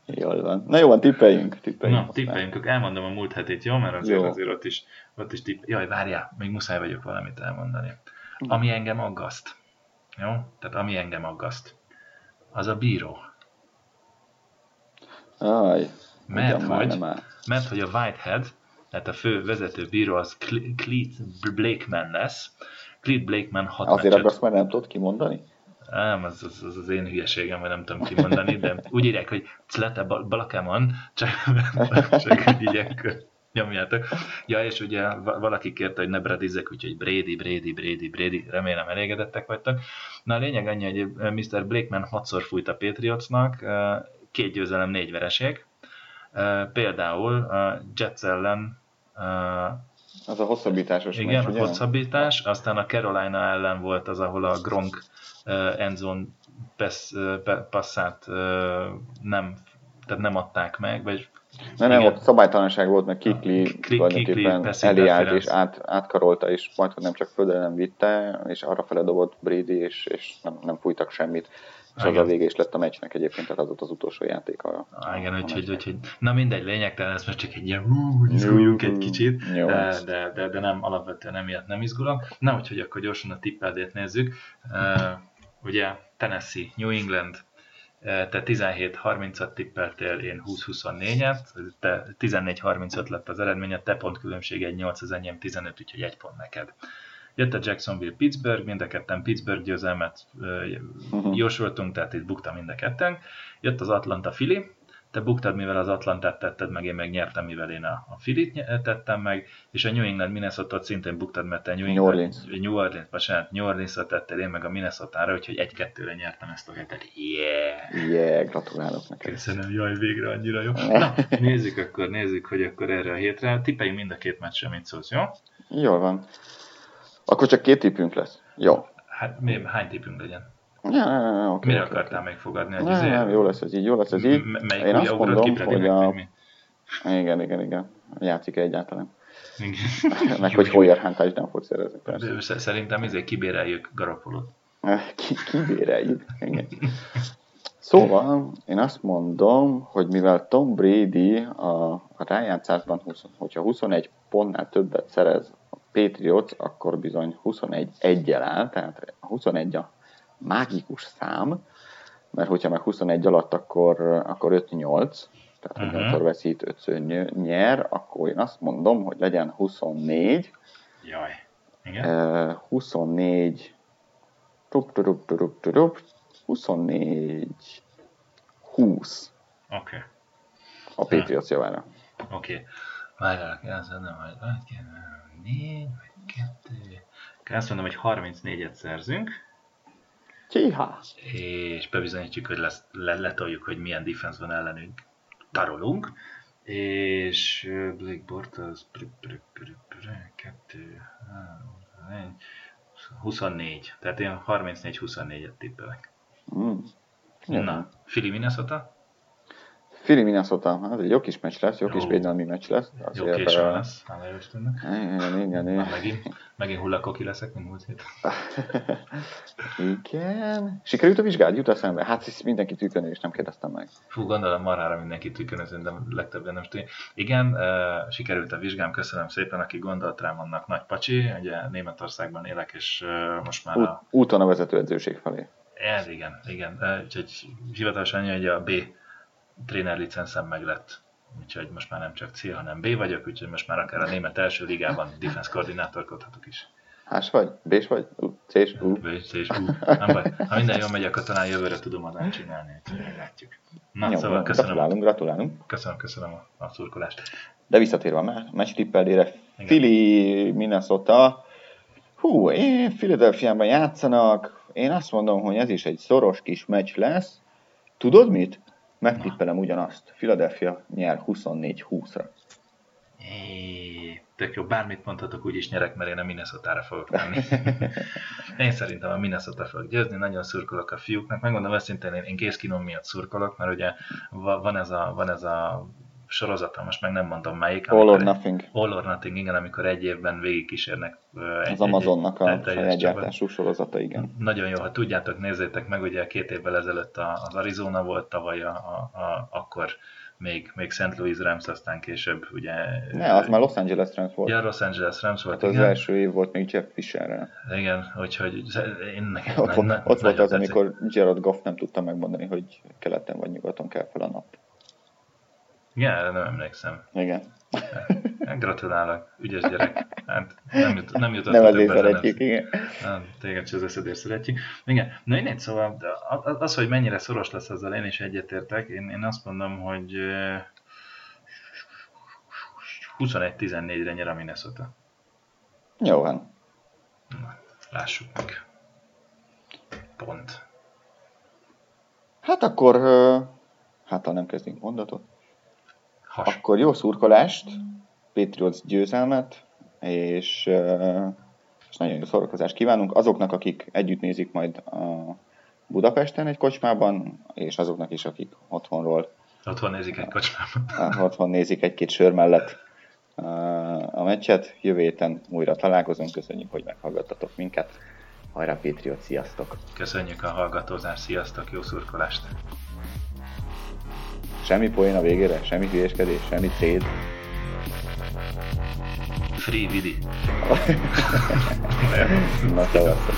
Jól van. Na jó van, tippeljünk. tippeljünk Na, tippeljünk, akkor elmondom a múlt hetit, jó? Mert azért, Jó. azért ott is, ott is tipp... Jaj, várjál, még muszáj vagyok valamit elmondani. Ami engem aggaszt, jó? Tehát ami engem aggaszt, az a bíró. Aj, Mert már, hogy, mert hogy a Whitehead, tehát a fő vezető bíró az Cle- Cleet Blakeman lesz. Cleet Blakeman hat Azért meccset agaszt, mert nem tudod kimondani? Nem, az, az, az, az én hülyeségem, vagy nem tudom kimondani, de úgy írják, hogy Clete Balakemon, csak, csak így ekkor nyomjátok. Ja, és ugye va- valaki kérte, hogy ne bradizek, úgyhogy Brady, Brady, Brady, Brady, remélem elégedettek vagytok. Na a lényeg annyi, hogy Mr. Blakeman hatszor fújt a Patriotsnak, két győzelem, négy vereség. Például a Jets ellen Az a hosszabbításos igen, meccs, a hosszabbítás, aztán a Carolina ellen volt az, ahol a Gronk uh, endzone pass, uh, passzát uh, nem, tehát nem adták meg, vagy Nem, nem, ott szabálytalanság volt, mert Kikli Kik- Kikli tulajdonképpen pass elé állt interference. és át, átkarolta, és majd, hogy nem csak földre nem vitte, és arra fele dobott Brady, és, és nem, nem fújtak semmit. És az a vége is lett a meccsnek egyébként, tehát az volt az utolsó játék. A, Ah, igen, a úgyhogy, úgyhogy, na mindegy, lényegtelen, ez most csak egy ilyen izguljunk egy kicsit, Jó. de, de, de, de, nem, alapvetően emiatt nem izgulok. Na, úgyhogy akkor gyorsan a tippeldét nézzük. Uh, ugye Tennessee, New England, te 17-30-at tippeltél, én 20-24-et, te 14-35 lett az eredményed, te pont különbség egy 8, az enyém 15, úgyhogy egy pont neked. Jött a Jacksonville Pittsburgh, mind a ketten Pittsburgh győzelmet uh, jósoltunk, tehát itt buktam mind a ketten. Jött az Atlanta Philly, te buktad, mivel az Atlantát tetted meg, én meg nyertem, mivel én a, a Filit tettem meg, és a New England minnesota szintén buktad, mert te New, New England, Orleans. New Orleans, bocsánat, New Orleans-ra tetted, én meg a Minnesota-ra, úgyhogy egy-kettőre nyertem ezt a hetet. Yeah! Yeah, gratulálok neked. Köszönöm, jaj, végre annyira jó. Na, nézzük akkor, nézzük, hogy akkor erre a hétre. Tippeljünk mind a két meccsre, mit szólsz, jó? Jól van. Akkor csak két tippünk lesz. Jó. Hát mi, hány tippünk legyen? Ja, ja, ja, ja, oké, Mire oké, akartál még fogadni? oké. Hogy Nem, izé- jó lesz ez így, jó lesz ez így. M- melyik Én azt mondom, hogy a... mi? Igen, igen, igen. Játszik egyáltalán. Igen. Meg hogy. Hoyer Hunt nem fog szerezni, persze. De sz- Szerintem izé kibéreljük Garapolót. Ki, kibéreljük. Igen. Szóval én azt mondom, hogy mivel Tom Brady a, a rájátszásban, 20, hogyha 21 pontnál többet szerez Patriots, akkor bizony 21 egyel áll, tehát a 21 a mágikus szám, mert hogyha meg 21 alatt, akkor, akkor 5-8, tehát uh-huh. ha veszít 5 nyer, akkor én azt mondom, hogy legyen 24. Jaj. Igen? 24 tup, tup, tup, tup, tup, 24 20. Oké. Okay. A Patriots javára. Oké. Okay. Várjál, azt mondom, hogy 4 vagy 2. Azt mondom, hogy 34-et szerzünk. Csiha. És bebizonyítjuk, hogy lesz, le, letoljuk, hogy milyen defense van ellenünk. Tarolunk. És Blake Bortles 2, 3, 24. Tehát én 34-24-et tippelek. Mm. Na, Fili Minnesota? Fili Minnesota, ez egy jó kis meccs lesz, jó, jó. kis védelmi meccs lesz. Jó későn a... lesz, hála Igen, igen, igen. megint, megint hullakoki leszek, mint múlt hét. igen. Sikerült a vizsgád, jut eszembe? Hát ezt mindenki tükönő, és nem kérdeztem meg. Fú, gondolom marhára mindenki tükönő, de legtöbben nem tudja. Igen, uh, sikerült a vizsgám, köszönöm szépen, aki gondolt rám, annak nagy pacsi. Ugye Németországban élek, és uh, most már a... Úton a vezetőedzőség felé. Ez igen, igen. Úgyhogy hivatalosan hogy a B tréner licenszem meg lett. Úgyhogy most már nem csak C, hanem B vagyok, úgyhogy most már akár a német első ligában defense koordinátorkodhatok is. Hás vagy? B-s vagy? C-s? U? B, C-s, U. Nem baj. Ha minden jól megy, akkor talán jövőre tudom adást csinálni, úgyhogy meglátjuk. Na, Jó, szóval köszönöm. Gratulálunk, gratulálunk. Köszönöm, köszönöm a, a szurkolást. De visszatérve a meccs tippelére, Fili, Minnesota, hú, én Philadelphia-ban játszanak, én azt mondom, hogy ez is egy szoros kis meccs lesz. Tudod mit? Megtippelem ugyanazt. Philadelphia nyer 24-20-ra. Tök jó, bármit mondhatok, úgyis nyerek, mert én a minnesota fogok menni. én szerintem a Minnesota fog győzni, nagyon szurkolok a fiúknak. Megmondom őszintén, én, én Készkinom miatt szurkolok, mert ugye van ez a, van ez a sorozata, most meg nem mondom melyik. All or Nothing. All or Nothing, igen, amikor egy évben végigkísérnek. Egy, az Amazonnak egy, a saját sorozata, igen. Nagyon jó, ha tudjátok, nézzétek meg, ugye két évvel ezelőtt az Arizona volt, tavaly a, a, a, akkor még, még St. Louis Rams, aztán később ugye... Ne, az már Los Angeles Rams volt. Ja, Los Angeles Rams volt, hát igen. az első év volt még Jeff Fisherrel. Igen, úgyhogy én nekem ott, na, ott volt az, tetszik. amikor Gerard Goff nem tudta megmondani, hogy keleten vagy nyugaton kell fel a nap. Igen, erre nem emlékszem. Igen. Hát, gratulálok, ügyes gyerek. Hát nem, jut, nem jutott nem azért szeretjük, igen. Nem, téged sem az eszedért szeretjük. Igen, na én szóval az, hogy mennyire szoros lesz azzal, én is egyetértek. Én, én azt mondom, hogy 21-14-re nyer a Minnesota. Jó van. Na, lássuk meg. Pont. Hát akkor, hát ha nem kezdünk mondatot. Has. Akkor jó szurkolást, Patriots győzelmet, és, és nagyon jó szórakozást kívánunk azoknak, akik együtt nézik majd a Budapesten egy kocsmában, és azoknak is, akik otthonról Otthon nézik egy kocsmában. Otthon nézik egy-két sör mellett a meccset. Jövő héten újra találkozunk. Köszönjük, hogy meghallgattatok minket. Hajrá Patriot, sziasztok! Köszönjük a hallgatózást, sziasztok, jó szurkolást! Semmi poén a végére, semmi hülyeskedés, semmi tréd. Free vidi. Na, szevasztok.